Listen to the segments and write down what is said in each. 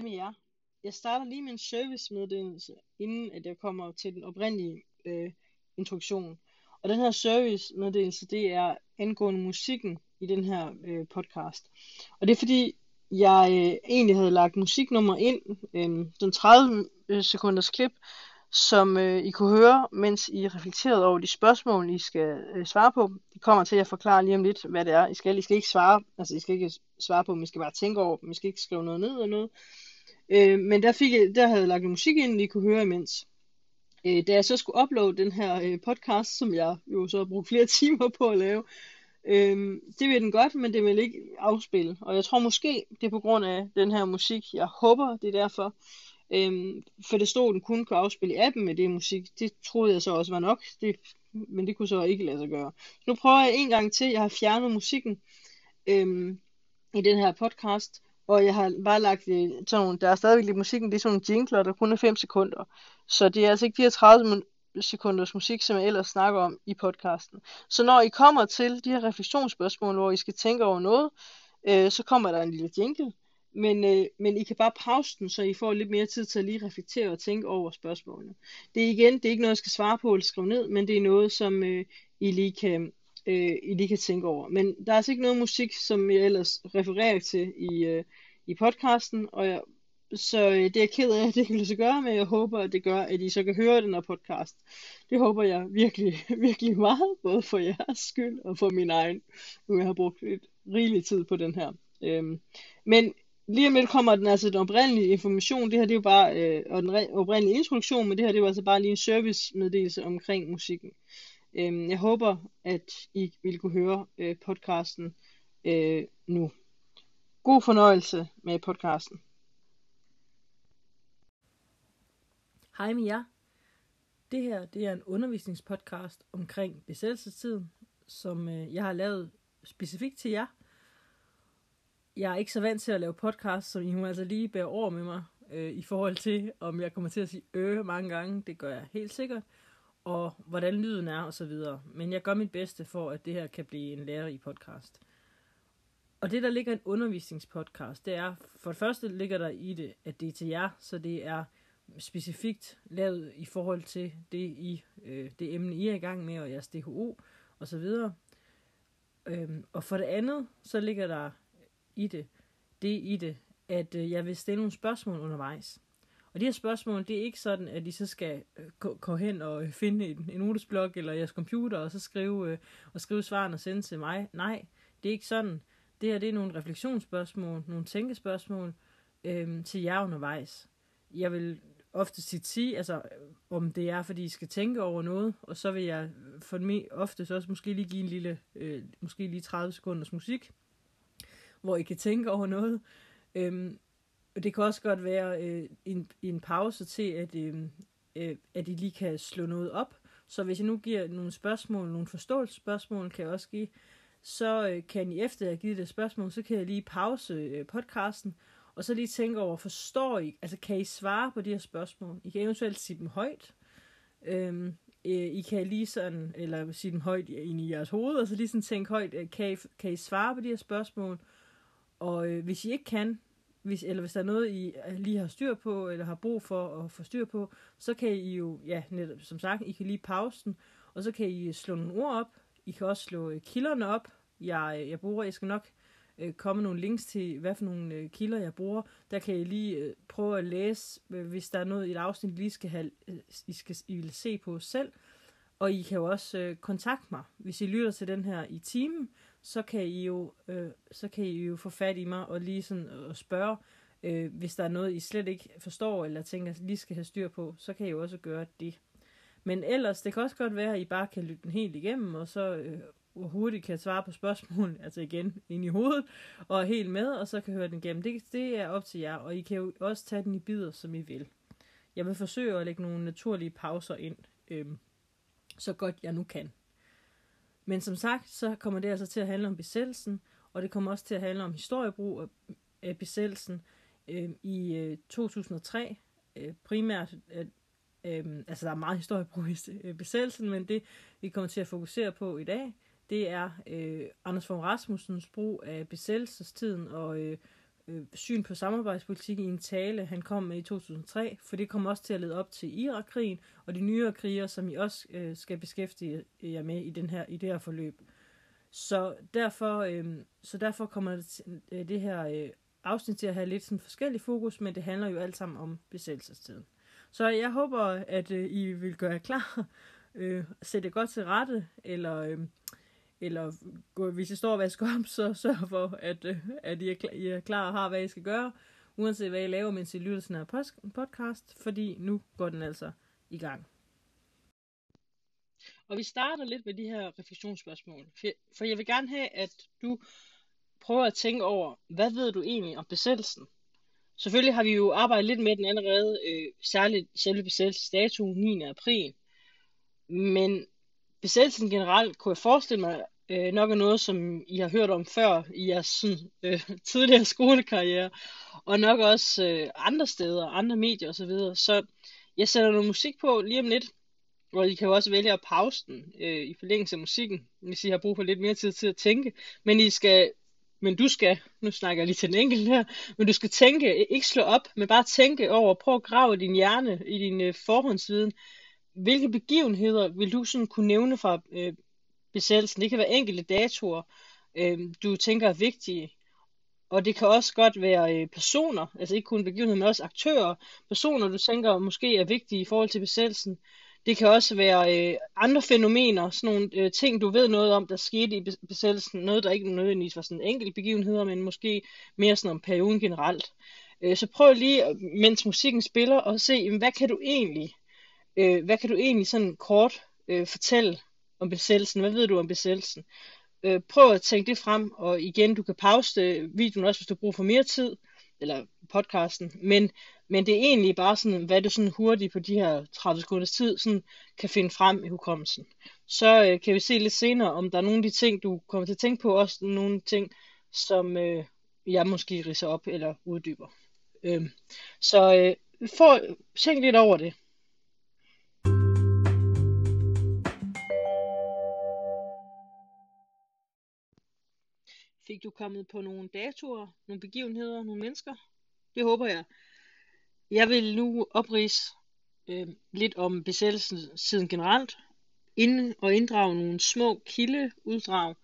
Hej med jer. Jeg starter lige med en servicemeddelelse, inden at jeg kommer til den oprindelige øh, introduktion. Og den her servicemeddelelse, det er angående musikken i den her øh, podcast. Og det er fordi, jeg øh, egentlig havde lagt musiknummer ind, øh, den 30 øh, sekunders klip, som øh, I kunne høre, mens I reflekterede over de spørgsmål, I skal øh, svare på. Det kommer til at forklare lige om lidt, hvad det er. I skal, I skal ikke svare, altså I skal ikke svare på, men I skal bare tænke over, men I skal ikke skrive noget ned eller noget. Øh, men der, fik jeg, der havde jeg lagt musik ind, I kunne høre imens. Øh, da jeg så skulle uploade den her øh, podcast, som jeg jo så har brugt flere timer på at lave, øh, det vil den godt, men det vil ikke afspille. Og jeg tror måske, det er på grund af den her musik. Jeg håber, det er derfor. Øhm, for det stod, at den kun kunne afspille i appen med det musik. Det troede jeg så også var nok, det, men det kunne så ikke lade sig gøre. Så nu prøver jeg en gang til. Jeg har fjernet musikken øhm, i den her podcast, og jeg har bare lagt sådan nogle, der er stadigvæk lidt musikken, det er sådan nogle jingler, der kun er 5 sekunder. Så det er altså ikke de her 30 sekunders musik, som jeg ellers snakker om i podcasten. Så når I kommer til de her refleksionsspørgsmål, hvor I skal tænke over noget, øh, så kommer der en lille jingle, men, øh, men I kan bare pause den, så I får lidt mere tid til at lige reflektere og tænke over spørgsmålene. Det er igen, det er ikke noget, jeg skal svare på eller skrive ned, men det er noget, som øh, I, lige kan, øh, I lige kan tænke over. Men der er altså ikke noget musik, som jeg ellers refererer til i, øh, i podcasten, og jeg, så øh, det er jeg ked af, at det ikke lade sig gøre, men jeg håber, at det gør, at I så kan høre den her podcast. Det håber jeg virkelig, virkelig meget, både for jeres skyld og for min egen, nu jeg har brugt lidt rigelig tid på den her. Øhm, men lige om lidt kommer den altså den oprindelige information. Det her det er jo bare øh, og den oprindelige introduktion, men det her det er jo altså bare lige en servicemeddelelse omkring musikken. Øhm, jeg håber, at I vil kunne høre øh, podcasten øh, nu. God fornøjelse med podcasten. Hej med jer. Det her det er en undervisningspodcast omkring besættelsestiden, som øh, jeg har lavet specifikt til jer jeg er ikke så vant til at lave podcast, så I må altså lige bære over med mig øh, i forhold til, om jeg kommer til at sige øh mange gange. Det gør jeg helt sikkert. Og hvordan lyden er og så videre. Men jeg gør mit bedste for, at det her kan blive en lærer i podcast. Og det, der ligger en undervisningspodcast, det er, for det første ligger der i det, at det er til jer, så det er specifikt lavet i forhold til det, I, øh, det emne, I er i gang med, og jeres DHO og så videre. Øhm, og for det andet, så ligger der i det, det i det, at øh, jeg vil stille nogle spørgsmål undervejs. Og de her spørgsmål, det er ikke sådan, at I så skal øh, gå, gå hen og øh, finde en, en notesblok eller jeres computer, og så skrive, øh, og skrive svarene og sende til mig. Nej, det er ikke sådan. Det her, det er nogle refleksionsspørgsmål, nogle tænkespørgsmål øh, til jer undervejs. Jeg vil ofte sige, altså øh, om det er, fordi I skal tænke over noget, og så vil jeg for mig ofte så også måske lige give en lille, øh, måske lige 30 sekunders musik, hvor I kan tænke over noget. Øhm, det kan også godt være øh, en, en pause til, at, øh, øh, at I lige kan slå noget op. Så hvis jeg nu giver nogle spørgsmål, nogle forståelsesspørgsmål, kan jeg også give, så øh, kan I efter at have givet det spørgsmål, så kan jeg lige pause øh, podcasten, og så lige tænke over, forstår I, altså kan I svare på de her spørgsmål? I kan eventuelt sige dem højt. Øhm, øh, I kan lige sådan, eller sige dem højt ind i jeres hoved, og så lige sådan tænke højt, øh, kan I, kan I svare på de her spørgsmål? Og øh, hvis I ikke kan, hvis, eller hvis der er noget, I øh, lige har styr på, eller har brug for at få styr på, så kan I jo, ja, netop, som sagt, I kan lige pause den, og så kan I slå nogle ord op. I kan også slå øh, kilderne op. Jeg, øh, jeg bruger, jeg skal nok øh, komme nogle links til, hvad for nogle øh, kilder jeg bruger. Der kan I lige øh, prøve at læse, hvis der er noget i et afsnit, I lige skal have, øh, I, skal, I vil se på selv. Og I kan jo også øh, kontakte mig, hvis I lytter til den her i timen, så kan I jo, øh, så kan I jo få fat i mig og lige sådan og spørge, øh, hvis der er noget, I slet ikke forstår eller tænker, lige skal have styr på, så kan I jo også gøre det. Men ellers, det kan også godt være, at I bare kan lytte den helt igennem, og så øh, hurtigt kan svare på spørgsmål, altså igen ind i hovedet, og helt med, og så kan høre den igennem. Det, det er op til jer, og I kan jo også tage den i bidder, som I vil. Jeg vil forsøge at lægge nogle naturlige pauser ind, øh, så godt jeg nu kan. Men som sagt, så kommer det altså til at handle om besættelsen, og det kommer også til at handle om historiebrug af besættelsen. Øh, I øh, 2003 øh, primært, øh, øh, altså der er meget historiebrug i øh, besættelsen, men det vi kommer til at fokusere på i dag, det er øh, Anders von Rasmussens brug af besættelsestiden og øh, øh, syn på samarbejdspolitik i en tale, han kom med i 2003, for det kommer også til at lede op til Irakkrigen og de nyere kriger, som I også øh, skal beskæftige jer med i, den her, i det her forløb. Så derfor, øh, så derfor kommer det, øh, det her øh, afsnit til at have lidt sådan forskellig fokus, men det handler jo alt sammen om besættelsestiden. Så jeg håber, at øh, I vil gøre jer klar, øh, sætte godt til rette, eller, øh, eller hvis I står og vasker op, så sørg for, at, øh, at I, er klar, I er klar og har, hvad I skal gøre, uanset hvad I laver, mens I lytter til den her podcast, fordi nu går den altså i gang. Og vi starter lidt med de her refleksionsspørgsmål. For jeg vil gerne have, at du prøver at tænke over, hvad ved du egentlig om besættelsen? Selvfølgelig har vi jo arbejdet lidt med den allerede, øh, særligt selve besættelsesdatoen 9. april. Men besættelsen generelt kunne jeg forestille mig øh, nok er noget, som I har hørt om før i jeres sådan, øh, tidligere skolekarriere, og nok også øh, andre steder, andre medier osv. Så jeg sætter noget musik på lige om lidt, og I kan jo også vælge at pause den øh, i forlængelse af musikken, hvis I har brug for lidt mere tid til at tænke. Men I skal men du skal, nu snakker jeg lige til den enkelte her, men du skal tænke, ikke slå op, men bare tænke over, prøv at grave din hjerne i din øh, forhåndsviden. Hvilke begivenheder vil du sådan kunne nævne fra øh, besættelsen? Det kan være enkelte datoer, øh, du tænker er vigtige. Og det kan også godt være øh, personer, altså ikke kun begivenheder, men også aktører. Personer, du tænker måske er vigtige i forhold til besættelsen. Det kan også være øh, andre fænomener, sådan nogle øh, ting, du ved noget om, der skete i besættelsen. Noget, der ikke nødvendigvis var sådan enkelte begivenheder, men måske mere sådan om perioden generelt. Øh, så prøv lige, øh, mens musikken spiller, at se, jamen, hvad kan du egentlig, øh, hvad kan du egentlig sådan kort øh, fortælle om besættelsen? Hvad ved du om besættelsen? Øh, prøv at tænke det frem, og igen, du kan pause øh, videoen også, hvis du bruger for mere tid, eller podcasten, men men det er egentlig bare sådan, hvad du sådan hurtigt på de her 30 sekunders tid sådan kan finde frem i hukommelsen. Så øh, kan vi se lidt senere, om der er nogle af de ting, du kommer til at tænke på, også nogle ting, som øh, jeg måske riser op eller uddyber. Øh, så øh, for, tænk lidt over det. Fik du kommet på nogle datoer, nogle begivenheder, nogle mennesker? Det håber jeg. Jeg vil nu oprise øh, lidt om besættelsen siden generelt, ind og inddrage nogle små kildeuddrag,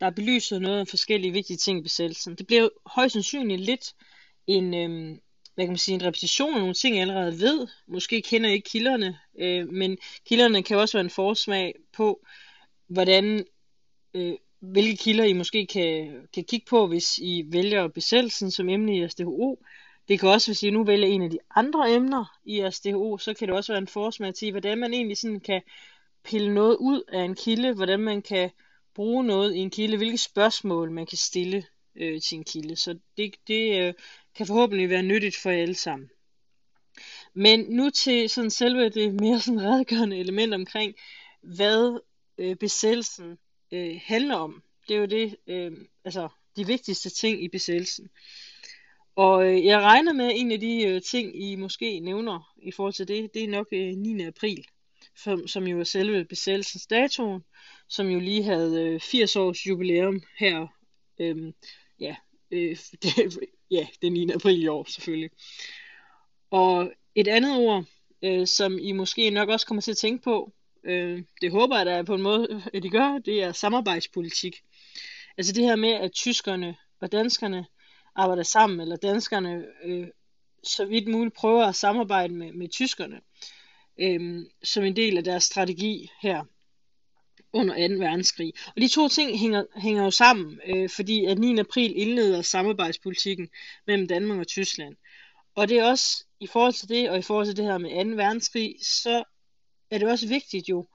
der belyser noget af forskellige vigtige ting i besættelsen. Det bliver højst sandsynligt lidt en, øh, hvad kan man sige, en repetition af nogle ting, jeg allerede ved. Måske kender jeg ikke kilderne, øh, men kilderne kan også være en forsmag på, hvordan, øh, hvilke kilder I måske kan, kan kigge på, hvis I vælger besættelsen som emne i SDHO. Det kan også, hvis I nu vælger en af de andre emner i jeres DHO, så kan det også være en forsmag til, hvordan man egentlig sådan kan pille noget ud af en kilde, hvordan man kan bruge noget i en kilde, hvilke spørgsmål man kan stille øh, til en kilde. Så det, det øh, kan forhåbentlig være nyttigt for jer alle sammen. Men nu til sådan selve det mere sådan redegørende element omkring, hvad øh, besættelsen øh, handler om. Det er jo det, øh, altså de vigtigste ting i besættelsen. Og øh, jeg regner med, at en af de øh, ting, I måske nævner i forhold til det, det er nok øh, 9. april, som, som jo er selve besættelsesdatoen, som jo lige havde øh, 80 års jubilæum her, øh, ja, øh, det, ja, den 9. april i år selvfølgelig. Og et andet ord, øh, som I måske nok også kommer til at tænke på, øh, det håber jeg da på en måde, at de gør, det er samarbejdspolitik. Altså det her med, at tyskerne og danskerne arbejder sammen, eller danskerne øh, så vidt muligt prøver at samarbejde med, med tyskerne, øh, som en del af deres strategi her under 2. verdenskrig. Og de to ting hænger, hænger jo sammen, øh, fordi at 9. april indleder samarbejdspolitikken mellem Danmark og Tyskland. Og det er også i forhold til det, og i forhold til det her med 2. verdenskrig, så er det også vigtigt jo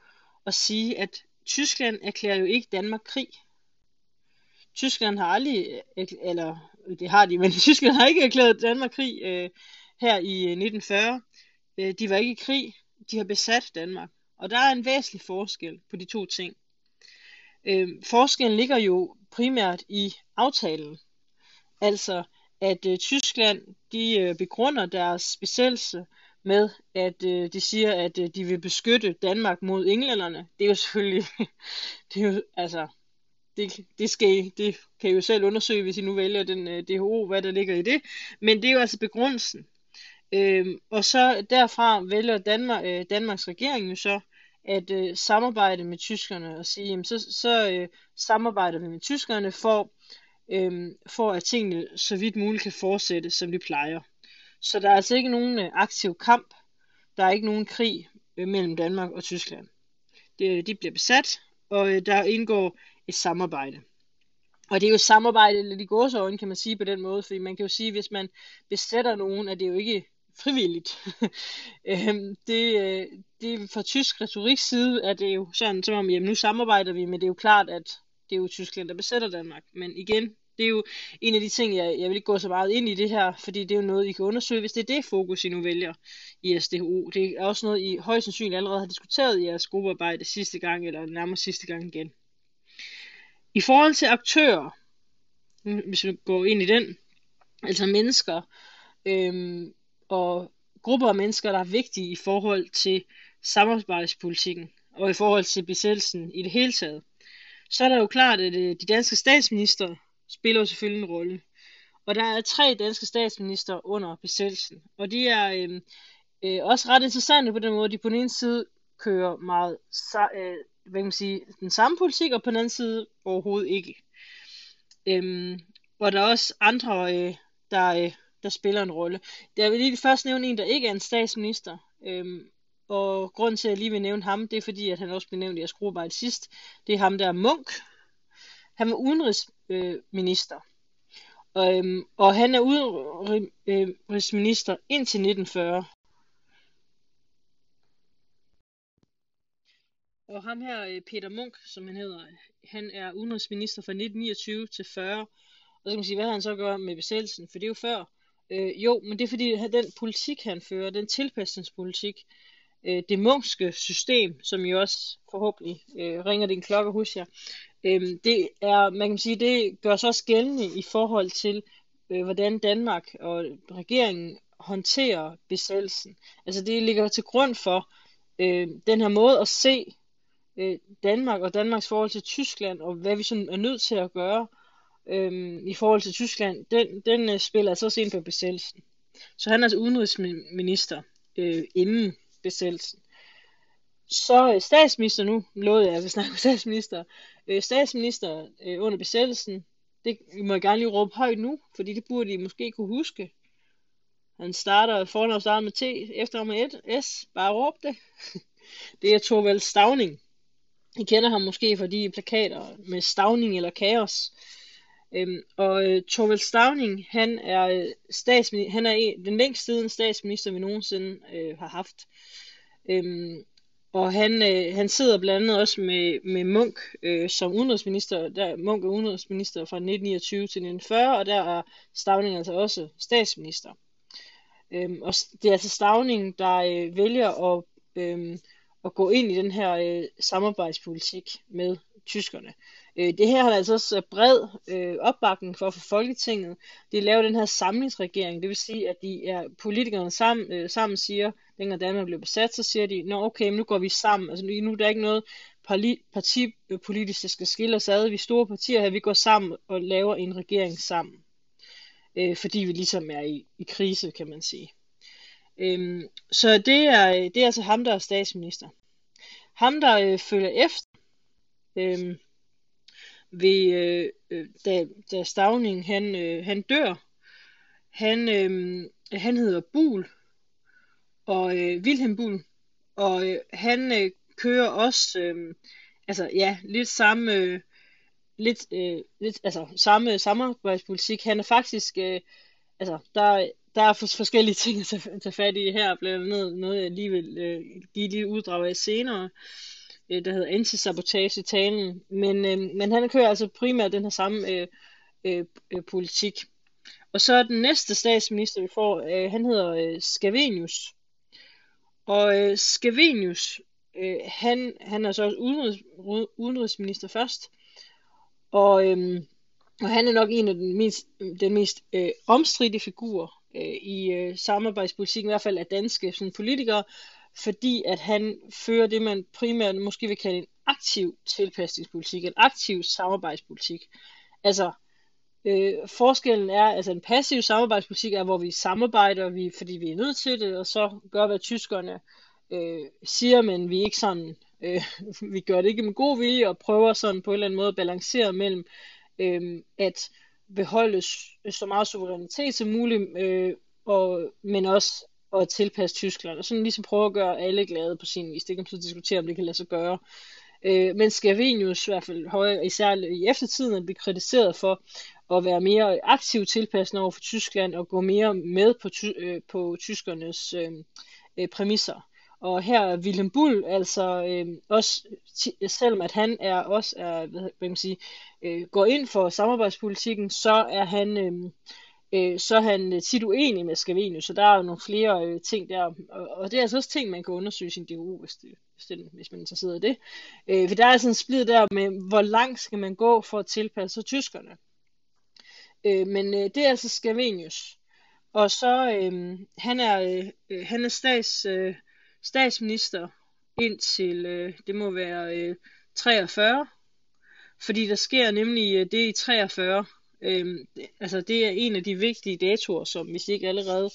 at sige, at Tyskland erklærer jo ikke Danmark krig. Tyskland har aldrig, eller det har de, men Tyskland har ikke erklæret Danmark krig øh, her i øh, 1940. Øh, de var ikke i krig, de har besat Danmark. Og der er en væsentlig forskel på de to ting. Øh, forskellen ligger jo primært i aftalen. Altså, at øh, Tyskland de øh, begrunder deres besættelse med, at øh, de siger, at øh, de vil beskytte Danmark mod englænderne. Det er jo selvfølgelig, det er jo, altså, det, det, skal, det kan I jo selv undersøge, hvis I nu vælger den øh, DHO, hvad der ligger i det. Men det er jo altså begrundelsen. Øhm, og så derfra vælger Danmark, øh, Danmarks regering jo så at øh, samarbejde med tyskerne og sige, jamen, så, så øh, samarbejder vi med tyskerne for, øh, for at tingene så vidt muligt kan fortsætte, som de plejer. Så der er altså ikke nogen øh, aktiv kamp, der er ikke nogen krig øh, mellem Danmark og Tyskland. Øh, de bliver besat, og der indgår et samarbejde. Og det er jo samarbejde lidt i gåsøjne, kan man sige på den måde, fordi man kan jo sige, at hvis man besætter nogen, at det jo ikke frivilligt. Øhm, det, det fra tysk retorik side er det jo sådan, som om, jamen nu samarbejder vi, men det er jo klart, at det er jo Tyskland, der besætter Danmark. Men igen, det er jo en af de ting, jeg, jeg vil ikke gå så meget ind i det her, fordi det er jo noget, I kan undersøge, hvis det er det fokus, I nu vælger i SDHO. Det er også noget, I højst sandsynligt allerede har diskuteret i jeres gruppearbejde sidste gang, eller nærmest sidste gang igen. I forhold til aktører, hvis vi går ind i den, altså mennesker, øhm, og grupper af mennesker, der er vigtige i forhold til samarbejdspolitikken og i forhold til besættelsen i det hele taget. Så er der jo klart, at øh, de danske statsminister spiller jo selvfølgelig en rolle. Og der er tre danske statsminister under besættelsen. Og de er øh, øh, også ret interessante på den måde, de på den ene side kører meget øh, hvad kan man sige, den samme politik, og på den anden side overhovedet ikke. Øhm, og der er også andre, øh, der, øh, der spiller en rolle. Jeg vil lige først nævne en, der ikke er en statsminister. Øhm, og grunden til, at jeg lige vil nævne ham, det er fordi, at han også blev nævnt i jeres gruppearbejde sidst. Det er ham der Munk. Han var udenrigs, Øh, øhm, og han er udenrigsminister øh, øh, indtil 1940. Og ham her, øh, Peter Munk, som han hedder, han er udenrigsminister fra 1929 til 40. Og så kan man sige, hvad han så gør med besættelsen, for det er jo før Øh, jo, men det er fordi, den politik, han fører, den tilpasningspolitik, øh, det munkske system, som jo også forhåbentlig øh, ringer din klokke hos jer, øh, det er, man kan sige, det gør sig også gældende i forhold til, øh, hvordan Danmark og regeringen håndterer besættelsen. Altså det ligger til grund for øh, den her måde at se øh, Danmark og Danmarks forhold til Tyskland, og hvad vi sådan er nødt til at gøre, øh, i forhold til Tyskland, den, den øh, spiller altså også ind på besættelsen. Så han er altså udenrigsminister øh, inden besættelsen. Så øh, statsminister nu, lovede jeg, at vi snakker statsminister. Øh, statsminister øh, under besættelsen, det må jeg gerne lige råbe højt nu, fordi det burde I måske kunne huske. Han starter, fornavn starter med T, efternavn med et S, bare råb det. det er Torvald Stavning. I kender ham måske for de plakater med Stavning eller Kaos. Øhm, og øh, Torvald Stavning, han er, øh, statsminister, han er en, den længst siden statsminister, vi nogensinde øh, har haft. Øhm, og han, øh, han sidder blandt andet også med, med Munk øh, som udenrigsminister. Der, Munk er udenrigsminister fra 1929 til 1940, og der er Stavning altså også statsminister. Øhm, og det er altså Stavning, der øh, vælger at, øh, at gå ind i den her øh, samarbejdspolitik med tyskerne. Øh, det her har altså også øh, bred øh, opbakning for for Folketinget. De laver den her samlingsregering, det vil sige, at de er politikerne sammen, øh, sammen siger, dengang Danmark blev besat, så siger de, nå okay, nu går vi sammen. Altså nu er der ikke noget partipolitisk, der skal skille os ad. Vi store partier her, vi går sammen og laver en regering sammen. Øh, fordi vi ligesom er i, i krise, kan man sige. Øhm, så det er, det er altså ham, der er statsminister. Ham, der øh, følger efter, øhm, ved, øh, øh, da, da Stavning han, øh, han dør. Han, øh, han hedder Bul, og øh, Wilhelm Bul, og øh, han øh, kører også, øh, altså ja, lidt samme, øh, lidt, øh, lidt, altså samme samarbejdspolitik. Han er faktisk, øh, altså der, der er forskellige ting at tage, tage fat i her, blandt andet noget, jeg lige vil øh, give lige uddrag af senere øh, Øh, der hedder antisabotage talen, men, øh, men han kører altså primært den her samme øh, øh, øh, politik. Og så er den næste statsminister, vi får, øh, han hedder øh, Scavenius. Og øh, Scavenius, øh, han, han er så også udenrigs, udenrigsminister først, og, øh, og han er nok en af den mest, den mest øh, omstridte figurer øh, i øh, samarbejdspolitikken, i hvert fald af danske sådan, politikere, fordi at han fører det, man primært måske vil kalde en aktiv tilpasningspolitik, en aktiv samarbejdspolitik. Altså, øh, forskellen er, altså en passiv samarbejdspolitik er, hvor vi samarbejder, vi, fordi vi er nødt til det, og så gør, hvad tyskerne øh, siger, men vi er ikke sådan, øh, vi gør det ikke med god vilje, og prøver sådan på en eller anden måde at balancere mellem øh, at beholde så meget suverænitet som muligt, øh, og, men også at tilpasse Tyskland, og sådan ligesom prøve at gøre alle glade på sin vis. Det kan man så diskutere, om det kan lade sig gøre. Øh, men Scavenius, i hvert fald højere, især i eftertiden, blev kritiseret for at være mere aktiv tilpassende over for Tyskland og gå mere med på, ty- øh, på tyskernes øh, øh, præmisser. Og her er Willem Bull altså øh, også, selvom at han er også er, hvad, hvad man sige, øh, går ind for samarbejdspolitikken, så er han øh, øh, så er han øh, tit uenig med Scavenius, så der er jo nogle flere øh, ting der, og, og det er altså også ting, man kan undersøge i sin DU, hvis, det, hvis, det, hvis man er interesseret i det. Øh, for der er sådan en splid der med, hvor langt skal man gå for at tilpasse sig tyskerne. Øh, men øh, det er altså Scavenius. Og så, øh, han er, øh, han er stats, øh, statsminister indtil, øh, det må være øh, 43, fordi der sker nemlig øh, det i 43, Øhm, altså det er en af de vigtige datoer, som hvis ikke allerede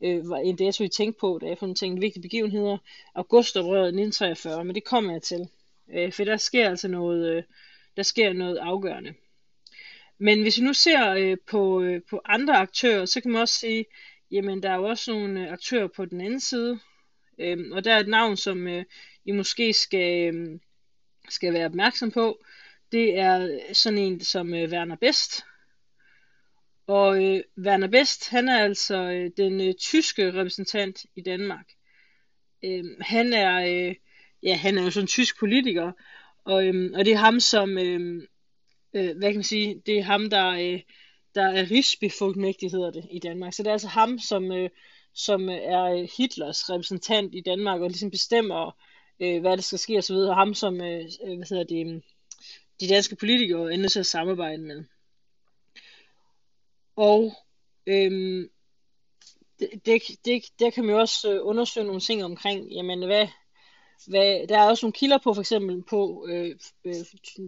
øh, var en dato, I tænkte på, da jeg fandt tænkt vigtige begivenheder, augustoprøret 1943, men det kommer jeg til. Øh, for der sker altså noget, øh, der sker noget afgørende. Men hvis vi nu ser øh, på, øh, på andre aktører, så kan man også sige, jamen der er jo også nogle øh, aktører på den anden side, øh, og der er et navn, som øh, I måske skal, øh, skal være opmærksom på. Det er sådan en som øh, Werner Best, og øh, Werner Best, han er altså øh, den øh, tyske repræsentant i Danmark. Øh, han er øh, ja, han er jo sådan en tysk politiker, og, øh, og det er ham som øh, øh, hvad kan man sige, det er ham der øh, der er rigsbefolkningsmægtig hedder det i Danmark. Så det er altså ham som øh, som er øh, Hitlers repræsentant i Danmark og ligesom bestemmer øh, hvad der skal ske og så videre. Og ham som øh, øh hvad hedder det øhm, de danske politikere er nødt til at samarbejde med. Og øhm, det, det, det, der kan man jo også øh, undersøge nogle ting omkring, jamen hvad, hvad, der er også nogle kilder på, for eksempel på øh, øh,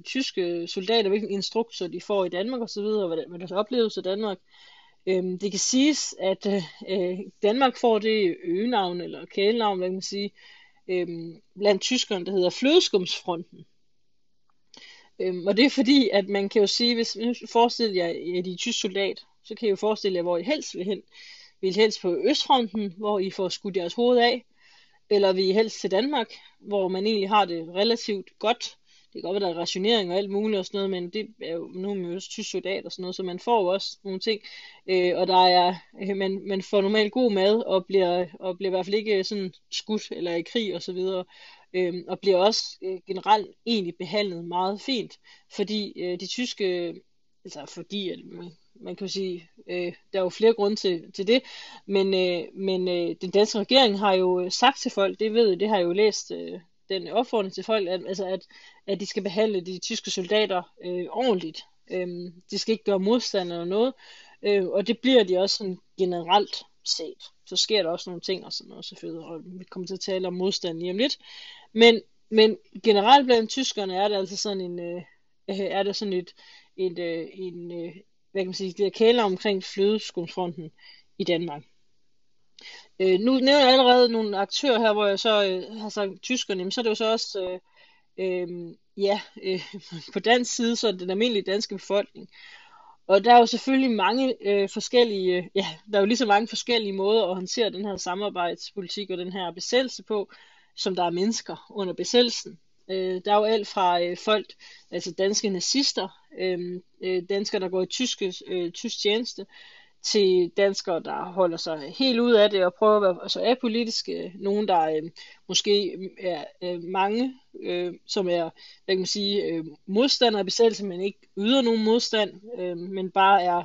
tyske øh, soldater, hvilken instrukser de får i Danmark osv., og hvad, hvad deres oplevelse i Danmark. Øhm, det kan siges, at øh, øh, Danmark får det øgenavn, eller kælenavn, hvad kan man sige, øhm, blandt tyskerne, der hedder Flødeskumsfronten. Øhm, og det er fordi, at man kan jo sige, hvis nu forestiller jer, at I er tysk soldat, så kan I jo forestille jer, hvor I helst vil hen. Vil I helst på Østfronten, hvor I får skudt jeres hoved af, eller vil I helst til Danmark, hvor man egentlig har det relativt godt. Det kan godt være, der er rationering og alt muligt og sådan noget, men det er jo, nu er man jo også tysk soldat og sådan noget, så man får jo også nogle ting. Øh, og der er, øh, man, man får normalt god mad og bliver, og bliver i hvert fald ikke øh, sådan skudt eller i krig og så videre. Øh, og bliver også øh, generelt egentlig behandlet meget fint, fordi øh, de tyske, altså fordi at man, man kan jo sige, øh, der er jo flere grunde til, til det, men, øh, men øh, den danske regering har jo øh, sagt til folk, det ved det har jeg jo læst, øh, den opfordring til folk, at, altså at, at de skal behandle de tyske soldater øh, ordentligt. Øh, de skal ikke gøre modstand eller noget, øh, og det bliver de også sådan generelt set. Så sker der også nogle ting og sådan noget selvfølgelig, og vi kommer til at tale om modstand lige om lidt. Men, men generelt blandt tyskerne er det altså sådan en, øh, er der sådan et, et, øh, en, øh, hvad kan man sige, det er kæler omkring flødeskumsfronten i Danmark. Øh, nu nævner jeg allerede nogle aktører her, hvor jeg så øh, har sagt tyskerne, men så er det jo så også, øh, øh, ja, øh, på dansk side, så er den almindelige danske befolkning. Og der er jo selvfølgelig mange øh, forskellige, øh, ja, der er jo lige så mange forskellige måder at håndtere den her samarbejdspolitik og den her besættelse på, som der er mennesker under besættelsen. Øh, der er jo alt fra øh, folk, altså danske nazister, øh, øh, danskere, der går i tyske, øh, tysk tjeneste, til danskere, der holder sig helt ud af det og prøver at være altså apolitiske. Nogen, der øh, måske er øh, mange, øh, som er hvad kan man sige, øh, modstandere af besættelse, men ikke yder nogen modstand, øh, men bare er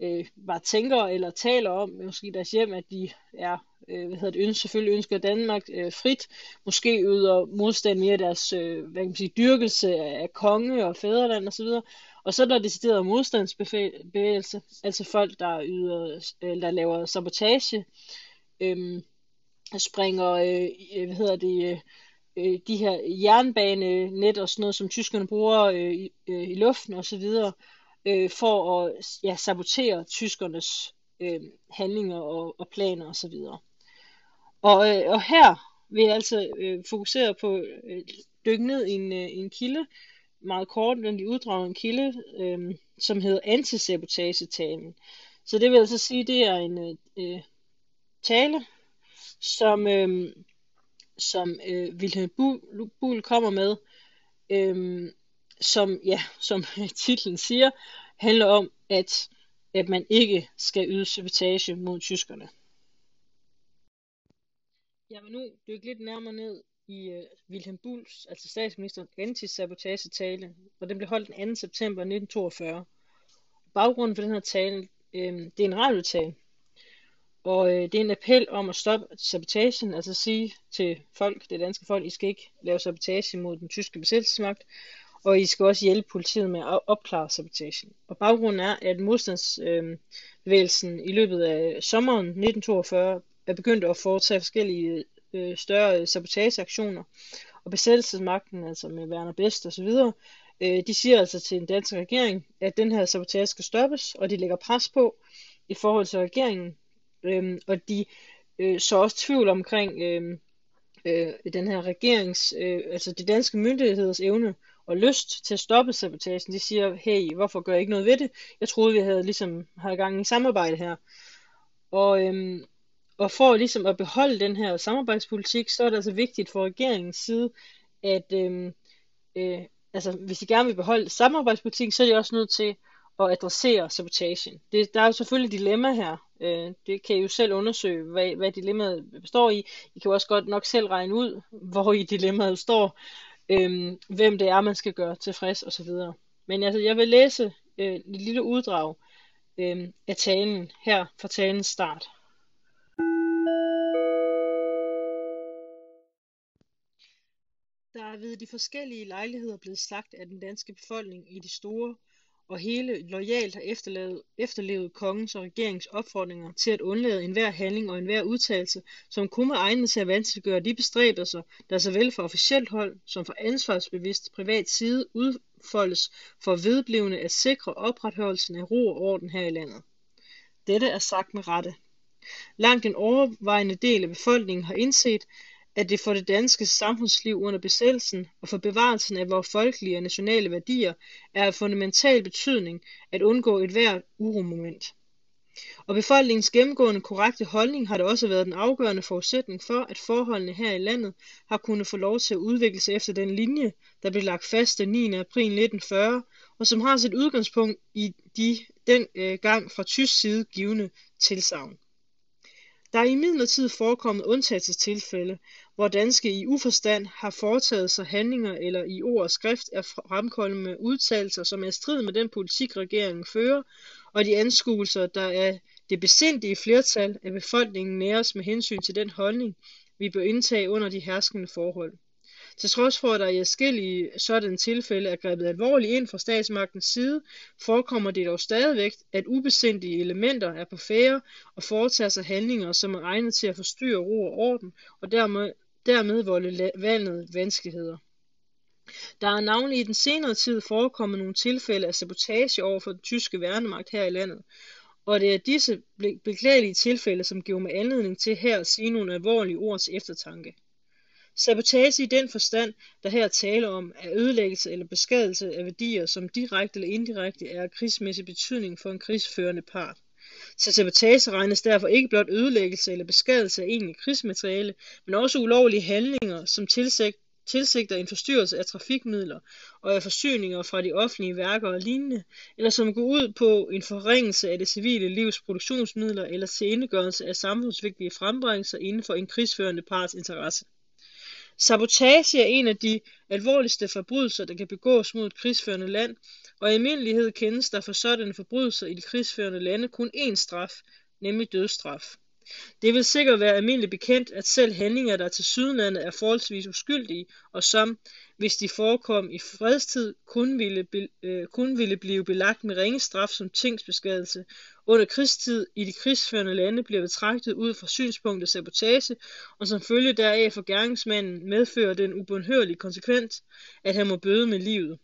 øh, bare tænker eller taler om, måske deres hjem, at de er, øh, hvad hedder det, ønsker, selvfølgelig ønsker Danmark øh, frit, måske yder modstand mere deres, øh, hvad kan man sige, dyrkelse af konge og fædreland osv., og så er der decideret modstandsbevægelse, altså folk, der, yder, øh, der laver sabotage, øh, springer, øh, hvad hedder det, øh, øh, de her jernbanenet og sådan noget, som tyskerne bruger øh, i, øh, i luften og så videre, øh, for at ja, sabotere tyskernes øh, handlinger og, og planer og så videre. Og, øh, og her vil jeg altså øh, fokusere på øh, dykke ned i en, øh, en kilde, meget kort, den lige uddrager en kilde, øh, som hedder antisabotagetalen. Så det vil altså sige, det er en øh, øh tale, som, øh, som øh, Wilhelm Buhl kommer med, øh, som, ja, som titlen siger, handler om, at, at man ikke skal yde sabotage mod tyskerne. Jeg vil nu dykke lidt nærmere ned i uh, Wilhelm Bulls, altså statsministerens antisabotage-tale, og den blev holdt den 2. september 1942. Baggrunden for den her tale, øh, det er en radiotale, og øh, det er en appel om at stoppe sabotagen, altså sige til folk, det danske folk, I skal ikke lave sabotage mod den tyske besættelsesmagt, og I skal også hjælpe politiet med at opklare sabotagen. Og baggrunden er, at modstandsbevægelsen øh, i løbet af sommeren 1942 er begyndt at foretage forskellige øh, større øh, sabotageaktioner, og besættelsesmagten, altså med Werner Best og så videre, øh, de siger altså til den danske regering, at den her sabotage skal stoppes, og de lægger pres på i forhold til regeringen, øh, og de øh, så også tvivl omkring øh, øh, den her regerings, øh, altså de danske myndigheders evne og lyst til at stoppe sabotagen. De siger, hey, hvorfor gør I ikke noget ved det? Jeg troede, vi havde ligesom havde gang i samarbejde her. Og, øhm, og for ligesom at beholde den her samarbejdspolitik, så er det altså vigtigt for regeringens side, at øh, øh, altså, hvis de gerne vil beholde samarbejdspolitikken, så er de også nødt til at adressere sabotagen. Det, der er jo selvfølgelig et dilemma her. Øh, det kan I jo selv undersøge, hvad, hvad dilemmaet består i. I kan jo også godt nok selv regne ud, hvor i dilemmaet står øh, hvem det er, man skal gøre tilfreds osv. Men altså, jeg vil læse øh, et lille uddrag øh, af talen her fra talens start. Der er ved de forskellige lejligheder blevet sagt af den danske befolkning i de store og hele lojalt har efterlevet, efterlevet kongens og regeringens opfordringer til at undlade enhver handling og enhver udtalelse, som kunne egne til at vanskeliggøre de bestræbelser, der såvel for officielt hold som for ansvarsbevidst privat side udfoldes for vedblivende at sikre opretholdelsen af ro og orden her i landet. Dette er sagt med rette. Langt den overvejende del af befolkningen har indset, at det for det danske samfundsliv under besættelsen og for bevarelsen af vores folkelige og nationale værdier er af fundamental betydning at undgå et hvert uromoment. Og befolkningens gennemgående korrekte holdning har det også været den afgørende forudsætning for, at forholdene her i landet har kunnet få lov til at udvikle sig efter den linje, der blev lagt fast den 9. april 1940, og som har sit udgangspunkt i de den øh, gang fra tysk side givende tilsavn. Der er imidlertid forekommet undtagelsestilfælde, hvor danske i uforstand har foretaget sig handlinger eller i ord og skrift er fremkommet med udtalelser, som er i strid med den politik, regeringen fører, og de anskuelser, der er det besindige flertal af befolkningen næres med hensyn til den holdning, vi bør indtage under de herskende forhold. Til trods for, at der i forskellige sådan tilfælde er grebet alvorligt ind fra statsmagtens side, forekommer det dog stadigvæk, at ubesindige elementer er på færre og foretager sig handlinger, som er egnet til at forstyrre ro og orden, og dermed, dermed volde valget vanskeligheder. Der er navnlig i den senere tid forekommet nogle tilfælde af sabotage over for den tyske værnemagt her i landet, og det er disse beklagelige tilfælde, som giver mig anledning til her at sige nogle alvorlige ord til eftertanke. Sabotage i den forstand, der her taler om, er ødelæggelse eller beskadelse af værdier, som direkte eller indirekte er af krigsmæssig betydning for en krigsførende part. Så sabotage regnes derfor ikke blot ødelæggelse eller beskadelse af egentlig krigsmateriale, men også ulovlige handlinger, som tilsigter en forstyrrelse af trafikmidler og af forsyninger fra de offentlige værker og lignende, eller som går ud på en forringelse af det civile livs produktionsmidler eller senegørelse af samfundsvigtige frembringelser inden for en krigsførende parts interesse. Sabotage er en af de alvorligste forbrydelser, der kan begås mod et krigsførende land, og i almindelighed kendes der for sådanne forbrydelser i de krigsførende lande kun én straf, nemlig dødsstraf. Det vil sikkert være almindeligt bekendt, at selv handlinger, der til sydenlandet er forholdsvis uskyldige, og som, hvis de forekom i fredstid, kun ville, øh, kun ville blive belagt med ringe straf som tingsbeskadelse. Under krigstid i de krigsførende lande bliver betragtet ud fra synspunktet sabotage, og som følge deraf for gerningsmanden medfører den ubundhørlige konsekvens, at han må bøde med livet.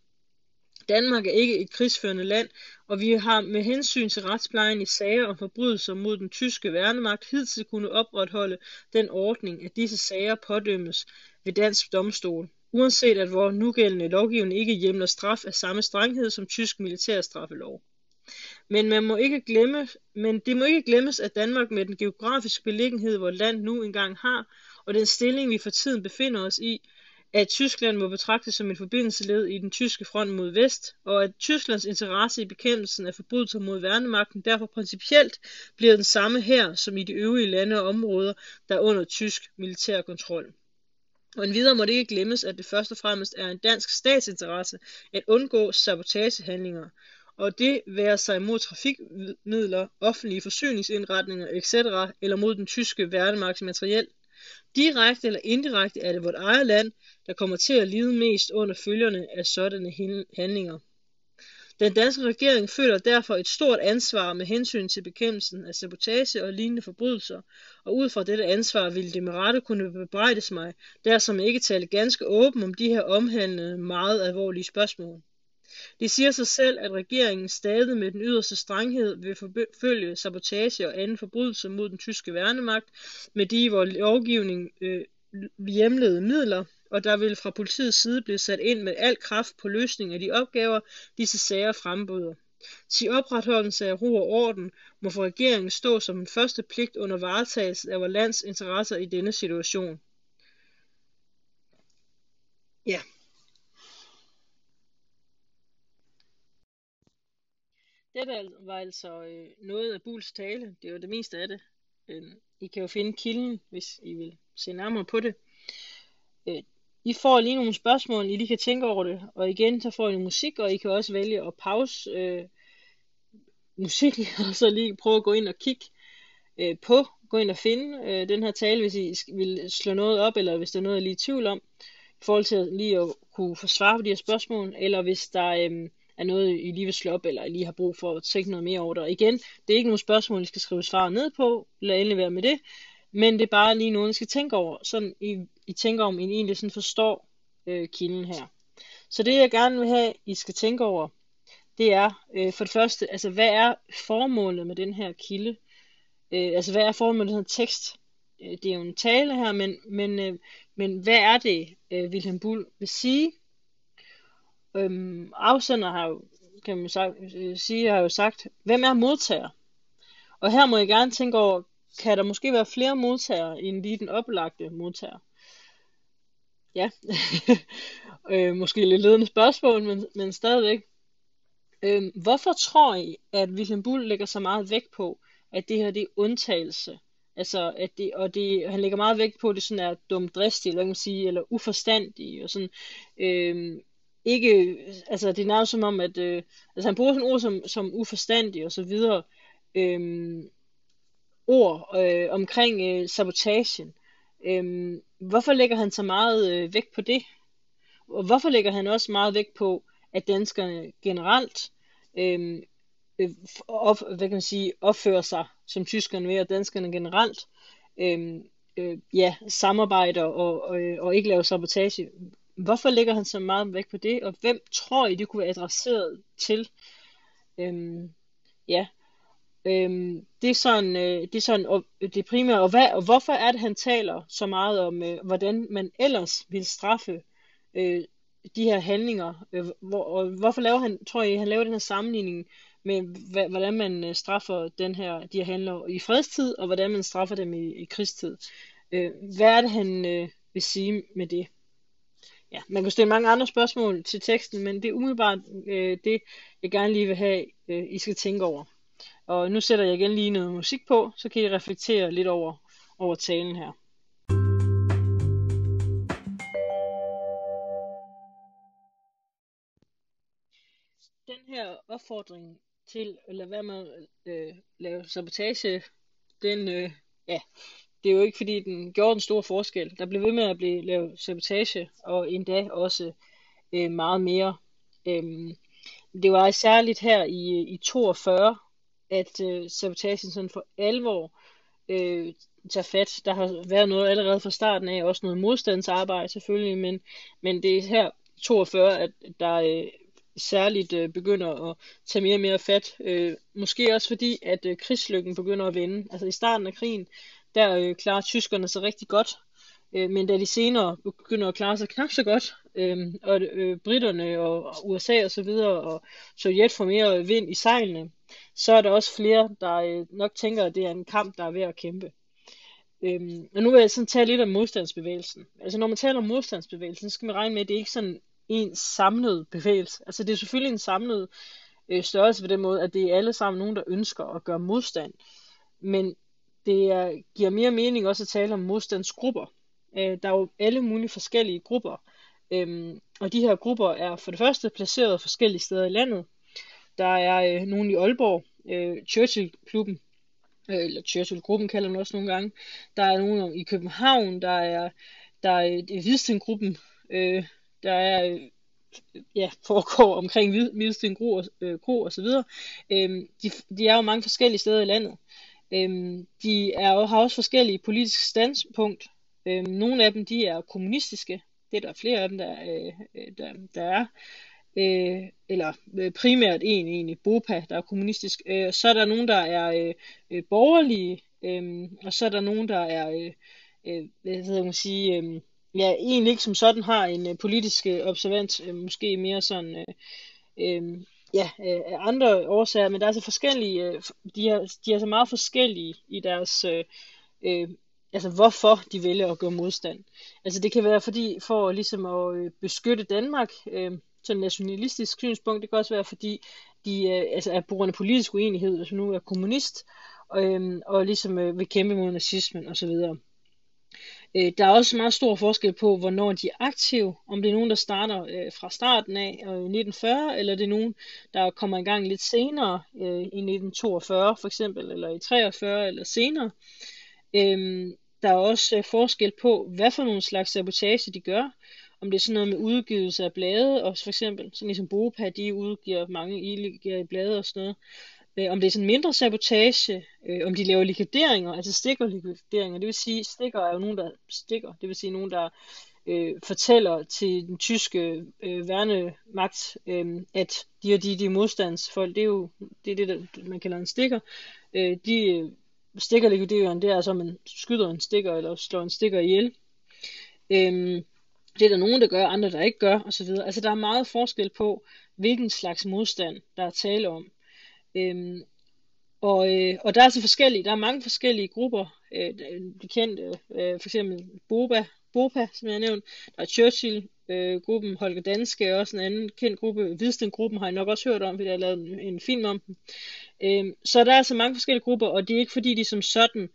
Danmark er ikke et krigsførende land, og vi har med hensyn til retsplejen i sager om forbrydelser mod den tyske værnemagt hidtil kunne opretholde den ordning, at disse sager pådømmes ved dansk domstol, uanset at vores nugældende lovgivning ikke hjemler straf af samme strenghed som tysk militærstraffelov. Men, man må ikke glemme, men det må ikke glemmes, at Danmark med den geografiske beliggenhed, hvor land nu engang har, og den stilling, vi for tiden befinder os i, at Tyskland må betragtes som en forbindelseled i den tyske front mod vest, og at Tysklands interesse i bekæmpelsen af forbrydelser mod værnemagten derfor principielt bliver den samme her som i de øvrige lande og områder, der er under tysk militær kontrol. Og endvidere må det ikke glemmes, at det først og fremmest er en dansk statsinteresse at undgå sabotagehandlinger, og det være sig mod trafikmidler, offentlige forsyningsindretninger etc., eller mod den tyske værnemagts materiel Direkte eller indirekte er det vort eget land, der kommer til at lide mest under følgerne af sådanne handlinger. Den danske regering føler derfor et stort ansvar med hensyn til bekæmpelsen af sabotage og lignende forbrydelser, og ud fra dette ansvar ville det med rette kunne bebrejdes mig, der som ikke talte ganske åben om de her omhandlede meget alvorlige spørgsmål. Det siger sig selv, at regeringen stadig med den yderste strenghed vil forfølge sabotage og anden forbrydelse mod den tyske værnemagt med de i vores lovgivning øh, hjemlede midler, og der vil fra politiets side blive sat ind med al kraft på løsning af de opgaver, disse sager frembyder. Til opretholdelse af ro og orden må for regeringen stå som en første pligt under varetagelse af vores lands interesser i denne situation. Ja, Dette var altså øh, noget af Buls tale. Det var det meste af det. Øh, I kan jo finde kilden, hvis I vil se nærmere på det. Øh, i får lige nogle spørgsmål, I lige kan tænke over det. Og igen, så får I noget musik, og I kan også vælge at pause øh, musikken, og så lige prøve at gå ind og kigge øh, på, gå ind og finde øh, den her tale, hvis I vil slå noget op, eller hvis der er noget, I er lige i tvivl om, i forhold til lige at kunne få svar på de her spørgsmål, eller hvis der øh, er noget, I lige vil slå op, eller I lige har brug for at tænke noget mere over det. Og igen, det er ikke nogen spørgsmål, I skal skrive svar ned på, lad endelig være med det, men det er bare lige noget, I skal tænke over, sådan I, I tænker om, I egentlig sådan forstår øh, kilden her. Så det, jeg gerne vil have, I skal tænke over, det er øh, for det første, altså hvad er formålet med den her kilde? Øh, altså hvad er formålet med den her tekst? Øh, det er jo en tale her, men, men, øh, men hvad er det, øh, Wilhelm Bull vil sige? Øhm, afsender har jo, kan man øh, sige, har jo sagt, hvem er modtager? Og her må jeg gerne tænke over, kan der måske være flere modtagere end lige den oplagte modtager? Ja, øh, måske lidt ledende spørgsmål, men, men stadigvæk. Øh, hvorfor tror I, at Wilhelm Bull lægger så meget vægt på, at det her det er undtagelse? Altså, at det, og det, han lægger meget vægt på, at det sådan er dumdristigt, eller, man sige, eller uforstandigt, og sådan, øh, ikke, altså det er nærmest som om, at øh, altså han bruger sådan ord som, som uforstandig og så videre, øh, ord øh, omkring øh, sabotagen. Øhm, hvorfor lægger han så meget øh, vægt på det? Og hvorfor lægger han også meget vægt på, at danskerne generelt øhm, øh, op, hvad kan man sige, opfører sig som tyskerne ved, og danskerne generelt øh, øh, ja, samarbejder og, og, øh, og ikke laver sabotage Hvorfor lægger han så meget vægt på det, og hvem tror I, det kunne være adresseret til? Øhm, ja, øhm, det er sådan, øh, det er sådan og, det primære, og, hvad, og hvorfor er det, han taler så meget om, øh, hvordan man ellers vil straffe øh, de her handlinger, øh, hvor, og hvorfor laver han, tror jeg, han laver den her sammenligning med, hvordan man øh, straffer den her, de her handler i fredstid, og hvordan man straffer dem i, i krigstid. Øh, hvad er det, han øh, vil sige med det? ja, man kan stille mange andre spørgsmål til teksten, men det er umiddelbart øh, det, jeg gerne lige vil have, øh, I skal tænke over. Og nu sætter jeg igen lige noget musik på, så kan I reflektere lidt over, over talen her. Den her opfordring til at lade være med at øh, lave sabotage, den, øh, ja, det er jo ikke fordi, den gjorde en stor forskel. Der blev ved med at blive lavet sabotage, og endda også øh, meget mere. Øhm, det var særligt her i, øh, i 42, at øh, sabotagen sådan for alvor øh, tager fat. Der har været noget allerede fra starten af, også noget modstandsarbejde selvfølgelig, men, men det er her 42, at der øh, særligt øh, begynder at tage mere og mere fat. Øh, måske også fordi, at øh, krigslykken begynder at vende. Altså i starten af krigen, der øh, klarer tyskerne sig rigtig godt, øh, men da de senere begynder at klare sig knap så godt, øh, og øh, britterne og USA og så videre, og Sovjet får mere vind i sejlene, så er der også flere, der øh, nok tænker, at det er en kamp, der er ved at kæmpe. Øhm, og nu vil jeg sådan tale lidt om modstandsbevægelsen. Altså når man taler om modstandsbevægelsen, så skal man regne med, at det ikke er sådan en samlet bevægelse. Altså det er selvfølgelig en samlet øh, størrelse på den måde, at det er alle sammen nogen, der ønsker at gøre modstand. Men det er, giver mere mening også at tale om modstandsgrupper. Øh, der er jo alle mulige forskellige grupper. Øhm, og de her grupper er for det første placeret forskellige steder i landet. Der er øh, nogen i Aalborg, øh, Churchill-klubben, øh, eller Churchill-gruppen kalder man også nogle gange. Der er nogen i København, der er, der er øh, Hvidsten-gruppen, øh, der er øh, ja, foregår omkring Hvidsten Kro og, øh, Kro og så videre. Øhm, de, de er jo mange forskellige steder i landet. Øhm, de er jo, har også forskellige politiske standpunkt. Øhm, nogle af dem de er kommunistiske. Det er der flere af dem, der, øh, øh der, der er. Øh, eller øh, primært en egentlig, BOPA, der er kommunistisk. Øh, så er der nogen, der er øh, øh borgerlige, øh, og så er der nogen, der er, øh, øh, hvad hedder man sige, øh, ja, egentlig ikke som sådan har en øh, politisk øh, observant, øh, måske mere sådan, øh, øh, ja, øh, andre årsager, men der er så forskellige, øh, de, er, de er så meget forskellige i deres, øh, øh, altså hvorfor de vælger at gøre modstand. Altså det kan være fordi, for ligesom at øh, beskytte Danmark, øh, sådan nationalistisk synspunkt, det kan også være fordi, de øh, altså er på grund af politisk uenighed, hvis nu er kommunist, øh, og ligesom øh, vil kæmpe mod nazismen osv. Øh, der er også meget stor forskel på, hvornår de er aktive. Om det er nogen, der starter øh, fra starten af øh, 1940, eller det er nogen, der kommer i gang lidt senere øh, i 1942 for eksempel, eller i 43 eller senere. Øh, der er også øh, forskel på, hvad for nogle slags sabotage de gør. Om det er sådan noget med udgivelse af blade, og for eksempel, sådan ligesom Bopa, de udgiver mange illegale blade og sådan noget øh, om det er sådan mindre sabotage, øh, om de laver likvideringer, altså stikkerlikvideringer. Det vil sige, stikker er jo nogen, der stikker. Det vil sige nogen, der øh, fortæller til den tyske øh, værnemagt, øh, at de og de, de modstandsfolk, det er jo det, er det der, man kalder en stikker. Øh, de øh, stikker stikkerlikvideringer, det er altså, at man skyder en stikker, eller slår en stikker ihjel. Øh, det er der nogen, der gør, andre der ikke gør, osv. Altså der er meget forskel på, hvilken slags modstand, der er tale om. Øhm, og, øh, og der er altså forskellige, der er mange forskellige grupper, øh, de kendte, øh, for eksempel Boba, Bopa, som jeg har nævnt, der er Churchill, øh, gruppen Holger Danske er også en anden kendt gruppe, Hvidsten gruppen har jeg nok også hørt om, fordi jeg har lavet en, en film om dem. Øh, så der er altså mange forskellige grupper, og det er ikke fordi de som sådan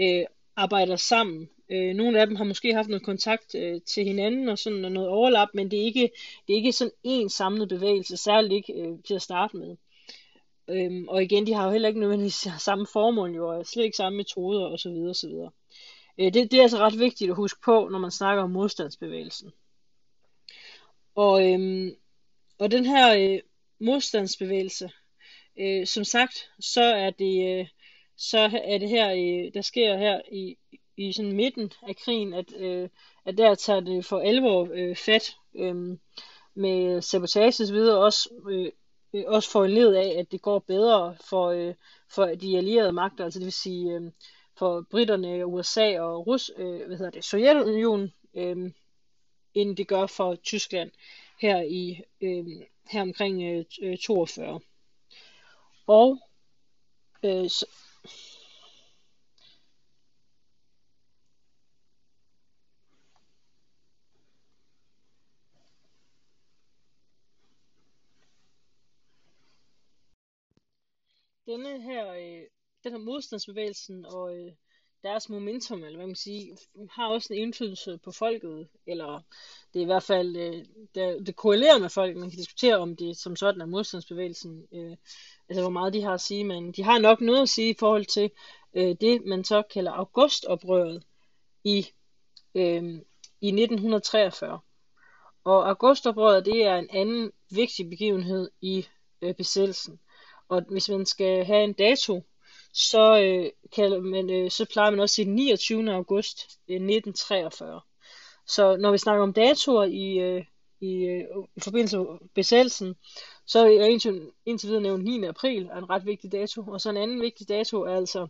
øh, arbejder sammen. Øh, nogle af dem har måske haft noget kontakt øh, til hinanden og sådan noget overlap, men det er ikke, det er ikke sådan en samlet bevægelse, særligt ikke øh, til at starte med. Øhm, og igen, de har jo heller ikke nødvendigvis samme formål, jo, og slet ikke samme metoder osv. osv. Øh, det, det er altså ret vigtigt at huske på, når man snakker om modstandsbevægelsen. Og, øhm, og den her øh, modstandsbevægelse, øh, som sagt, så er det, øh, så er det her, øh, der sker her i, i sådan midten af krigen, at, øh, at der tager det for alvor øh, fat øh, med sabotage osv., også øh, øh, også foranledet af, at det går bedre for, øh, for de allierede magter, altså det vil sige øh, for britterne, USA og Rus, øh, hvad hedder det, Sovjetunionen, øh, end det gør for Tyskland her i øh, her omkring øh, 42. Øh, og øh, så, denne her, øh, den her modstandsbevægelsen og øh, deres momentum, eller hvad man siger, har også en indflydelse på folket, eller det er i hvert fald, øh, det, det korrelerer med folk, man kan diskutere om det som sådan er modstandsbevægelsen, øh, altså hvor meget de har at sige, men de har nok noget at sige i forhold til, øh, det, man så kalder augustoprøret i, øh, i 1943. Og augustoprøret, det er en anden vigtig begivenhed i øh, besættelsen. Og hvis man skal have en dato, så, øh, kan man, øh, så plejer man også at sige 29. august øh, 1943. Så når vi snakker om datoer i, øh, i, øh, i forbindelse med besættelsen, så er jeg indtil, indtil videre nævnt 9. april er en ret vigtig dato, og så en anden vigtig dato er altså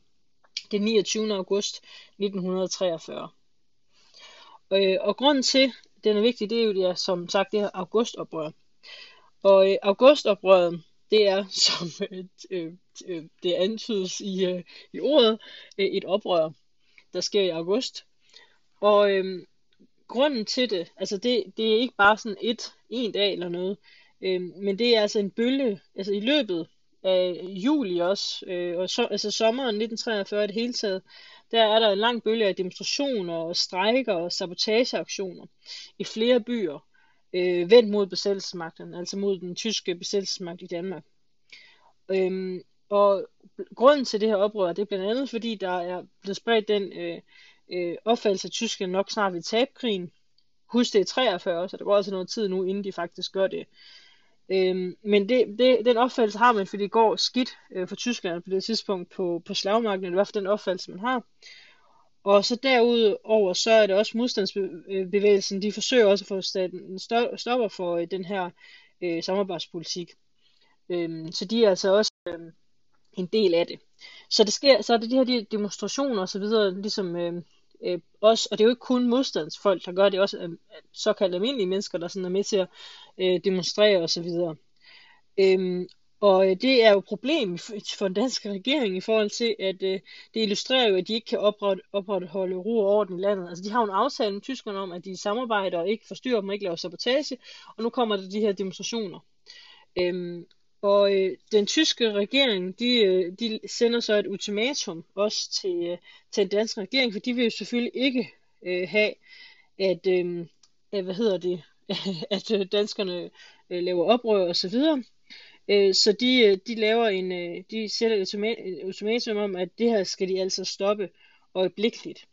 den 29. august 1943. Øh, og grunden til, den er vigtig, det er jo, det er, som sagt, det her augustoprør. Og øh, augustoprøret, det er, som øh, øh, øh, det antydes i, øh, i ordet, øh, et oprør, der sker i august. Og øh, grunden til det, altså det, det er ikke bare sådan et, en dag eller noget, øh, men det er altså en bølge, altså i løbet af juli også, øh, og så, altså sommeren 1943 i det hele taget, der er der en lang bølge af demonstrationer og strejker og sabotageaktioner i flere byer, øh, vendt mod besættelsesmagten, altså mod den tyske besættelsesmagt i Danmark. Øhm, og grunden til det her oprør, det er blandt andet fordi, der er blevet spredt den øh, øh, opfattelse, at tyskerne nok snart vil tabe krigen. Husk det er 43, så der går altså noget tid nu, inden de faktisk gør det. Øhm, men det, det, den opfattelse har man, fordi det går skidt øh, for tyskerne på det tidspunkt på, på slagmarken, eller i hvert fald den opfattelse, man har. Og så derudover, så er det også modstandsbevægelsen, de forsøger også at få staten stopper for øh, den her øh, samarbejdspolitik. Øhm, så de er altså også øh, en del af det. Så det sker, så er det de her demonstrationer og så videre, ligesom øhm, øh, øh, også, og det er jo ikke kun modstandsfolk, der gør det, også øh, såkaldte almindelige mennesker, der sådan er med til at øh, demonstrere og så videre. Øhm, og øh, det er jo et problem for den danske regering i forhold til, at øh, det illustrerer jo, at de ikke kan opretholde ro og orden i landet. Altså de har jo en aftale med tyskerne om, at de samarbejder og ikke forstyrrer dem og ikke laver sabotage, og nu kommer der de her demonstrationer. Øhm, og øh, den tyske regering, de, øh, de sender så et ultimatum også til, øh, til den danske regering, for de vil jo selvfølgelig ikke øh, have, at, øh, hvad hedder det, at øh, danskerne øh, laver oprør og så videre. Øh, så de, øh, de laver en, øh, de sætter et ultimatum om, at det her skal de altså stoppe øjeblikkeligt.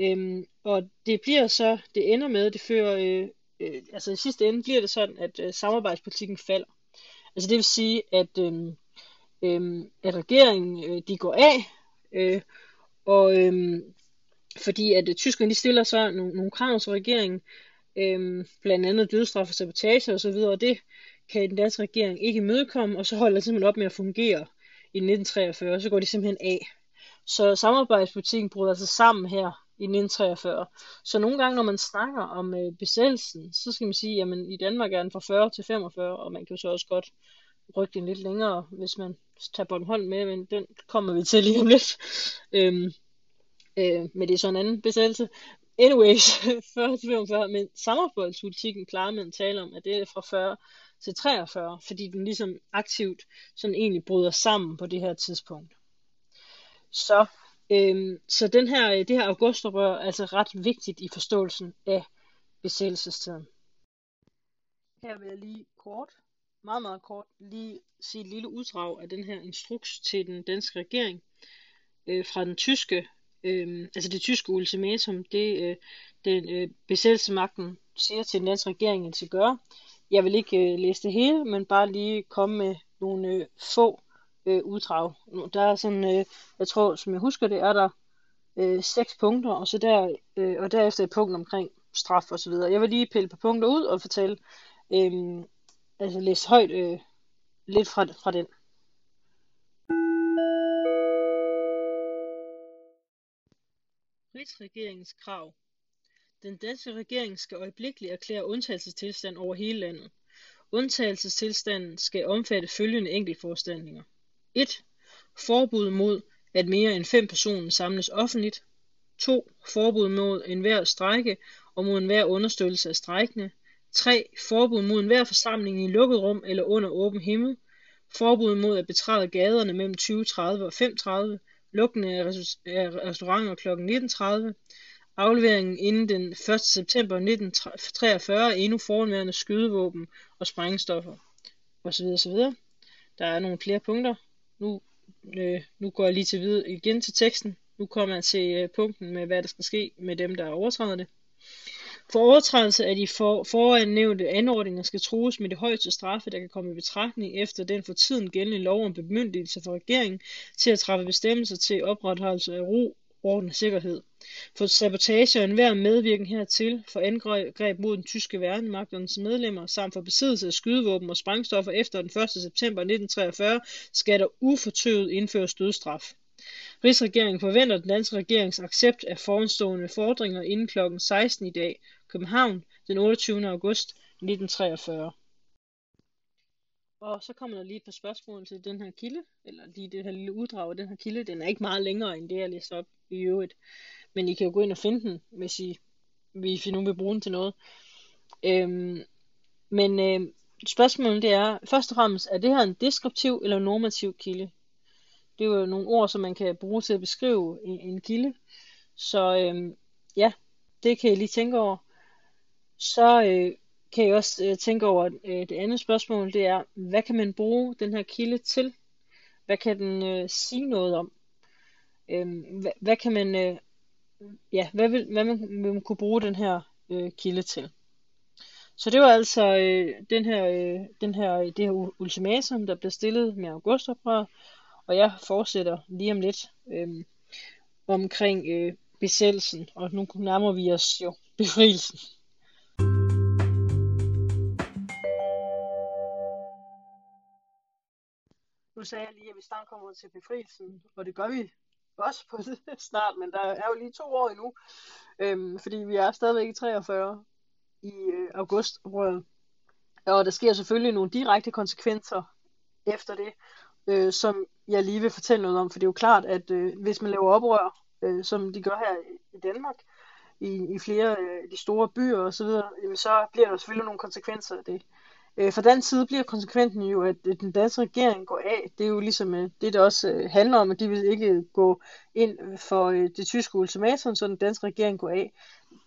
Øhm, og det bliver så, det ender med, det fører, øh, øh, altså i sidste ende bliver det sådan, at øh, samarbejdspolitikken falder. Altså det vil sige, at, øh, øh, at regeringen øh, de går af, øh, og øh, fordi at øh, tyskerne de stiller så nogle, nogle krav til regeringen, øh, blandt andet dødstraf og sabotage osv., og, og det kan den danske regering ikke imødekomme, og så holder det simpelthen op med at fungere i 1943, og så går de simpelthen af. Så samarbejdspolitikken bryder altså sammen her i 1943. Så nogle gange, når man snakker om øh, besættelsen, så skal man sige, at i Danmark er den fra 40 til 45, og man kan jo så også godt rykke den lidt længere, hvis man tager Bornholm med, men den kommer vi til lige om lidt. Øhm, øh, men det er så en anden besættelse. Anyways, 40 til 45, men samarbejdspolitikken plejer man at tale om, at det er fra 40 til 43, fordi den ligesom aktivt sådan egentlig bryder sammen på det her tidspunkt. Så Øhm, så den her, øh, det her augustoprør er altså ret vigtigt i forståelsen af besættelsestiden. Her vil jeg lige kort, meget meget kort, lige sige et lille uddrag af den her instruks til den danske regering øh, fra den tyske, øh, altså det tyske ultimatum, det øh, den øh, besættelsesmagten siger til den danske regering, at de. Jeg vil ikke øh, læse det hele, men bare lige komme med nogle øh, få øh, uddrag. Der er sådan, øh, jeg tror, som jeg husker det, er der øh, seks punkter, og så der, øh, og derefter et punkt omkring straf og så videre. Jeg vil lige pille på punkter ud og fortælle, øh, altså læse højt øh, lidt fra, fra den. Rigsregeringens krav. Den danske regering skal øjeblikkeligt erklære undtagelsestilstand over hele landet. Undtagelsestilstanden skal omfatte følgende enkeltforanstaltninger. 1. Forbud mod, at mere end fem personer samles offentligt. 2. Forbud mod enhver strejke og mod enhver understøttelse af strejkende. 3. Forbud mod enhver forsamling i lukket rum eller under åben himmel. Forbud mod at betræde gaderne mellem 20.30 og 5.30. Lukning af restauranter kl. 19.30. Afleveringen inden den 1. september 1943 endnu fornværende skydevåben og sprængstoffer osv. osv. Der er nogle flere punkter. Nu øh, nu går jeg lige til videre igen til teksten. Nu kommer jeg til øh, punkten med, hvad der skal ske med dem, der overtræder det. For overtrædelse af de for, foran nævnte anordninger skal trues med det højeste straffe, der kan komme i betragtning efter den for tiden gældende lov om bemyndigelse for regeringen til at træffe bestemmelser til opretholdelse af ro, orden og sikkerhed. For sabotage og enhver medvirken hertil, for angreb mod den tyske værnemagternes medlemmer, samt for besiddelse af skydevåben og sprængstoffer efter den 1. september 1943, skal der ufortøvet indføres dødstraf. Rigsregeringen forventer den danske regerings accept af foranstående fordringer inden kl. 16 i dag. København, den 28. august 1943. Og så kommer der lige et par spørgsmål til den her kilde, eller lige det her lille uddrag af den her kilde. Den er ikke meget længere end det, jeg læste op i øvrigt. Men I kan jo gå ind og finde den, hvis I, hvis I nu vil bruge den til noget. Øhm, men øh, spørgsmålet det er, først og fremmest, er det her en deskriptiv eller normativ kilde? Det er jo nogle ord, som man kan bruge til at beskrive en, en kilde. Så øh, ja, det kan I lige tænke over. Så øh, kan I også øh, tænke over øh, det andet spørgsmål, det er, hvad kan man bruge den her kilde til? Hvad kan den øh, sige noget om? Øh, hvad, hvad kan man, øh, ja, hvad vil, hvad man, vil man kunne bruge den her øh, kilde til? Så det var altså øh, den her, øh, den her, øh, det her ultimatum, der blev stillet med augustoprøret, og jeg fortsætter lige om lidt øh, omkring øh, besættelsen, og nu nærmer vi os jo befrielsen. Nu sagde jeg lige, at vi snart kommer til befrielsen, og det gør vi også på det snart, men der er jo lige to år endnu, øhm, fordi vi er stadigvæk i 43 i øh, august. Og der sker selvfølgelig nogle direkte konsekvenser efter det, øh, som jeg lige vil fortælle noget om, for det er jo klart, at øh, hvis man laver oprør, øh, som de gør her i, Danmark, i, i flere øh, af øh, de store byer osv., så, jamen, så bliver der selvfølgelig nogle konsekvenser af det. Øh, Øh, fra den side bliver konsekvensen jo, at den danske regering går af. Det er jo ligesom øh, det, der også øh, handler om, at de vil ikke øh, gå ind for øh, det tyske ultimatum, så den danske regering går af.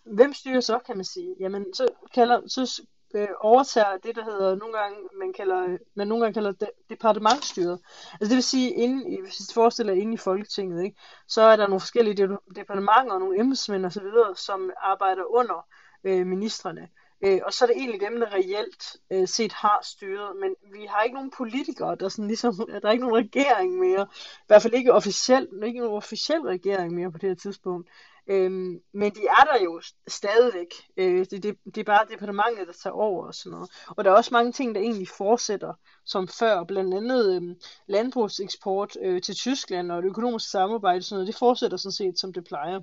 Hvem styrer så, kan man sige? Jamen, så, kalder, så øh, overtager det, der hedder nogle gange, man kalder, man nogle gange kalder de, departementstyret. Altså det vil sige, inden, hvis I forestiller inde i Folketinget, ikke, så er der nogle forskellige departementer og nogle embedsmænd osv., som arbejder under øh, ministerne. Øh, og så er det egentlig dem, der reelt øh, set har styret. Men vi har ikke nogen politikere, der sådan ligesom, der er ikke nogen regering mere. I hvert fald ikke officielt, ikke nogen officiel regering mere på det her tidspunkt. Øhm, men de er der jo stadigvæk. Øh, det, det, det er bare departementet, der tager over og sådan noget. Og der er også mange ting, der egentlig fortsætter som før. Blandt andet øh, landbrugseksport øh, til Tyskland og det økonomiske samarbejde, og sådan noget, det fortsætter sådan set, som det plejer.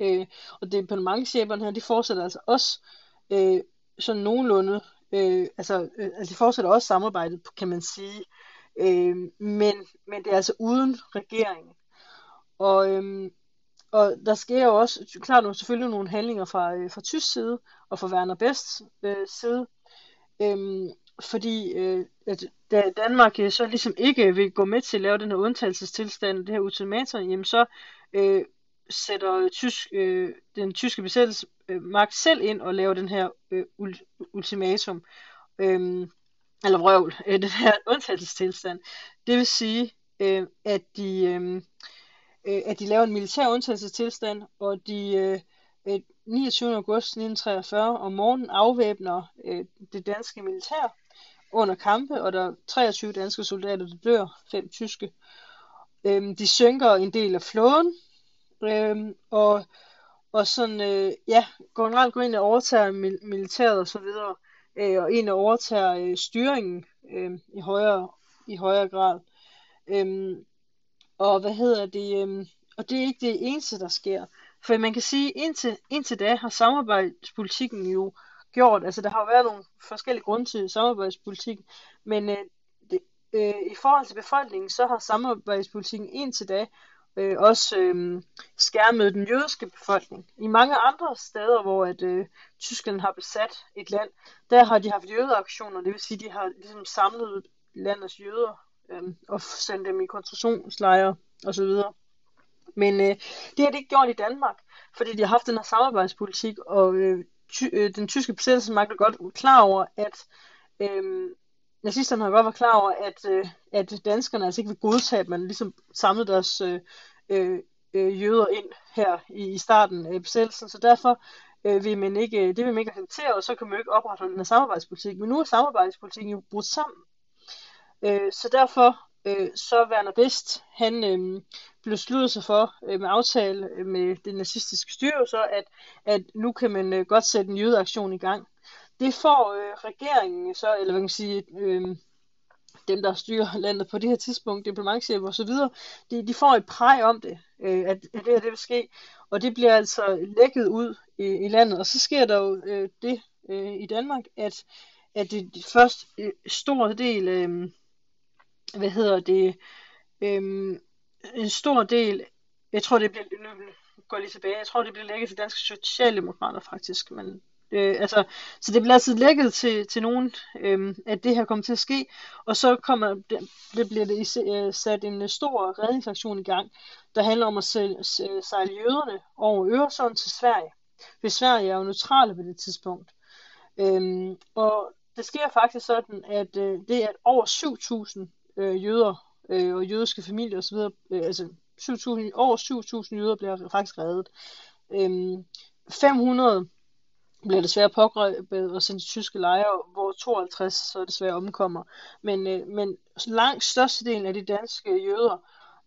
Øh, og departementcheferne her, de fortsætter altså også øh, sådan nogenlunde, øh, altså, øh, altså de fortsætter også samarbejdet, kan man sige, øh, men, men det er altså uden regeringen. Og, øh, og der sker jo også, klart nu selvfølgelig nogle handlinger fra, øh, fra tysk side, og fra Werner Bests øh, side, øh, fordi øh, at da Danmark øh, så ligesom ikke vil gå med til at lave den her undtagelsestilstand, det her ultimatum, jamen så øh, sætter tysk, øh, den tyske besættelsesmagt øh, selv ind og laver den her øh, ultimatum, øh, eller vrøvl, øh, den her undtagelsestilstand. Det vil sige, øh, at, de, øh, øh at de laver en militær undtagelsestilstand, og de øh, øh 29. august 1943 om morgenen afvæbner øh, det danske militær under kampe, og der er 23 danske soldater, der dør, fem tyske. Øh, de synker en del af flåden, Øhm, og, og sådan, øh, ja, generelt går ind og overtager mil- militæret og så videre, øh, og ind og overtager øh, styringen øh, i, højere, i højere grad. Øhm, og hvad hedder det, øh, og det er ikke det eneste, der sker. For man kan sige, indtil, indtil da har samarbejdspolitikken jo gjort, altså der har jo været nogle forskellige grunde til samarbejdspolitikken, men øh, det, øh, i forhold til befolkningen, så har samarbejdspolitikken indtil da øh, også øh, skærmede den jødiske befolkning. I mange andre steder, hvor at, øh, Tyskland har besat et land, der har de haft jødeaktioner, det vil sige, de har ligesom samlet landets jøder øh, og sendt dem i koncentrationslejre osv. Men øh, det har de ikke gjort i Danmark, fordi de har haft den her samarbejdspolitik, og øh, ty, øh, den tyske besættelsesmagt er godt klar over, at øh, nazisterne har godt været klar over, at, øh, at danskerne altså ikke vil godtage, at man ligesom samlede deres øh, øh, øh jøder ind her i, i starten af besættelsen, så derfor øh, vil man ikke, øh, det vil man ikke acceptere, og så kan man jo ikke opretholde den her samarbejdspolitik. Men nu er samarbejdspolitikken jo brudt sammen. Øh, så derfor øh, så Werner Best, han øh, besluttede sig for øh, med aftale med det nazistiske styre, så at, at nu kan man øh, godt sætte en jødeaktion i gang. Det får øh, regeringen så, eller hvad kan man sige, øh, dem, der styrer landet på det her tidspunkt, diplomatchefer og så videre, de, de får et præg om det, øh, at, at det her det vil ske, og det bliver altså lækket ud i, i landet, og så sker der jo øh, det øh, i Danmark, at, at det, det første øh, stor del, øh, hvad hedder det, øh, en stor del, jeg tror det bliver, nu går lige tilbage, jeg tror det bliver lækket til danske socialdemokrater faktisk, men Øh, altså, så det bliver altid lækket til, til nogen, øh, at det her kommer til at ske, og så kommer det, det bliver det øh, sat en øh, stor redningsaktion i gang, der handler om at øh, sejle jøderne over Øresund til Sverige. hvis Sverige er jo neutrale på det tidspunkt. Øh, og det sker faktisk sådan, at øh, det er at over 7.000 øh, jøder øh, og jødiske familier osv., øh, altså 7.000, over 7.000 jøder bliver faktisk reddet. Øh, 500 bliver desværre pågrebet og sendt til tyske lejre, hvor 52 så desværre omkommer. Men, øh, men langt størstedelen af de danske jøder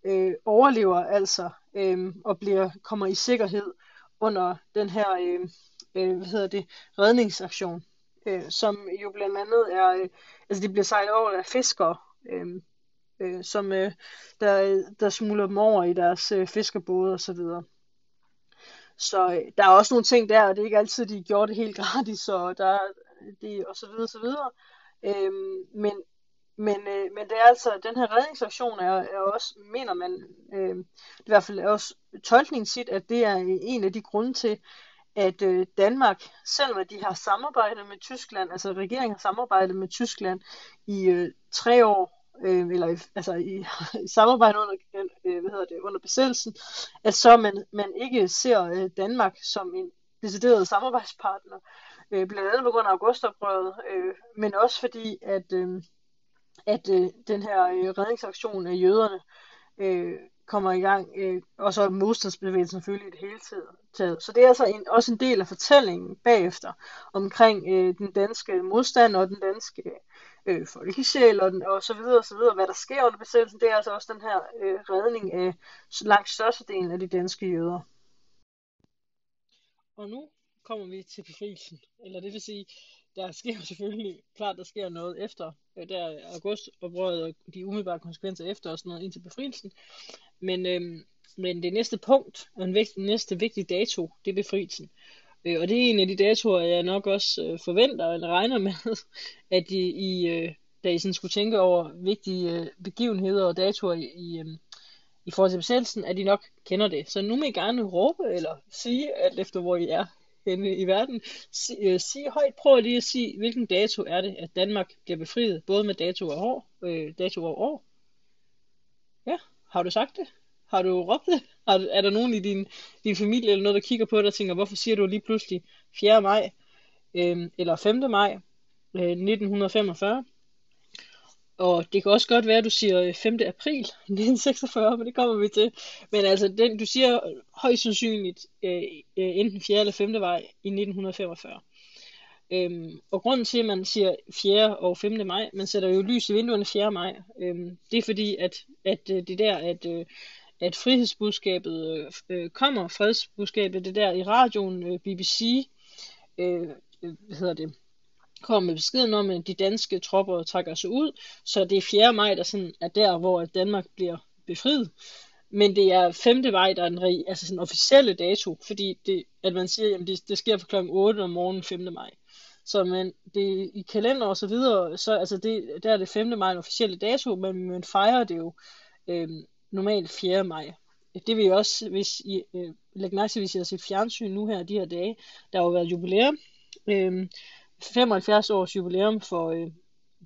øh, overlever altså øh, og bliver kommer i sikkerhed under den her øh, øh, hvad hedder det, redningsaktion, øh, som jo blandt andet er, øh, altså de bliver sejlet over af fiskere, øh, øh, som øh, der, der smuler dem over i deres øh, fiskerbåde osv. Så øh, der er også nogle ting der, og det er ikke altid, de gjorde det helt gratis, og, der, det, og så videre, så videre. Øhm, men, men, øh, men det er altså, den her redningsaktion er, er også, mener man, øh, i hvert fald er også tolkningen sit, at det er en af de grunde til, at øh, Danmark, selvom de har samarbejdet med Tyskland, altså regeringen har samarbejdet med Tyskland i øh, tre år, øh, eller altså i, i samarbejde under, øh, hvad hedder det, under besættelsen, at så man, man ikke ser øh, Danmark som en decideret samarbejdspartner, øh, blandt andet på grund af augustoprøret, øh, men også fordi, at, øh, at øh, den her øh, redningsaktion af jøderne øh, kommer i gang, øh, og så modstandsbevægelsen selvfølgelig i det hele taget. Så det er altså en, også en del af fortællingen bagefter omkring øh, den danske modstand og den danske øh, Øh, folkesjæl og, og så videre og så videre. Hvad der sker under besættelsen, det er altså også den her øh, redning af langt størstedelen af de danske jøder. Og nu kommer vi til befrielsen. Eller det vil sige, der sker selvfølgelig klart, der sker noget efter, øh, der august oprøret og de umiddelbare konsekvenser efter og sådan noget indtil befrielsen. Men, øh, men det næste punkt, og den næste vigtige dato, det er befrielsen. Øh, og det er en af de datoer, jeg nok også øh, forventer eller regner med, at I, I øh, da I sådan skulle tænke over vigtige øh, begivenheder og datoer i, i, øh, i forhold til besættelsen, at I nok kender det. Så nu må I gerne råbe eller sige, alt efter hvor I er henne i verden, sige, øh, sig højt, prøv lige at sige, hvilken dato er det, at Danmark bliver befriet, både med dato og år, øh, dato og år. Ja, har du sagt det? Har du råbt det? Har, er der nogen i din, din familie eller noget, der kigger på dig og tænker, hvorfor siger du lige pludselig 4. Øhm, maj øh, eller 5. maj øh, 1945? Og det kan også godt være, at du siger øh, 5. April 1946, men det kommer vi til. Men altså, den, du siger højst sandsynligt øh, øh enten 4. eller 5. maj i 1945. Øhm, og grunden til, at man siger 4. og 5. maj, man sætter jo lys i vinduerne 4. maj, øhm, det er fordi, at, at øh, det der, at at frihedsbudskabet øh, øh, kommer, fredsbudskabet, det der i radioen, øh, BBC, øh, hvad hedder det, kommer med beskeden om, at de danske tropper trækker sig ud, så det er 4. maj, der sådan er der, hvor Danmark bliver befriet. Men det er 5. maj, der er en altså sådan officielle dato, fordi det, at man siger, at det, det sker fra kl. 8 om morgenen 5. maj. Så man, det, i kalender og så videre, så altså det, der er det 5. maj en officielle dato, men man fejrer det jo øhm, normalt 4. maj. Det vil jeg også, hvis I øh, lægger mærke til, hvis I har set fjernsyn nu her de her dage, der har jo været jubilæum. Øh, 75 års jubilæum for øh,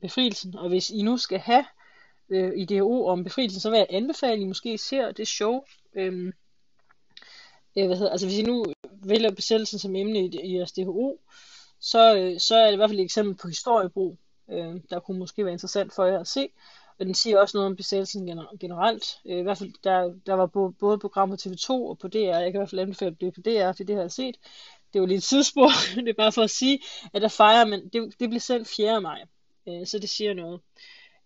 befrielsen, og hvis I nu skal have øh, i DHO om befrielsen, så vil jeg anbefale, at I måske ser det show. Øh, øh, hvad hedder, altså hvis I nu vælger besættelsen som emne i, i jeres DHO, så, øh, så er det i hvert fald et eksempel på historiebrug. øh, der kunne måske være interessant for jer at se. Og den siger også noget om besættelsen generelt. Øh, I hvert fald, der, der var både program på TV2 og på DR. Jeg kan i hvert fald anbefale det på DR, det det har jeg set. Det var lidt tidsspor, det er bare for at sige, at der fejrer man, det, det blev sendt 4. maj. Øh, så det siger noget.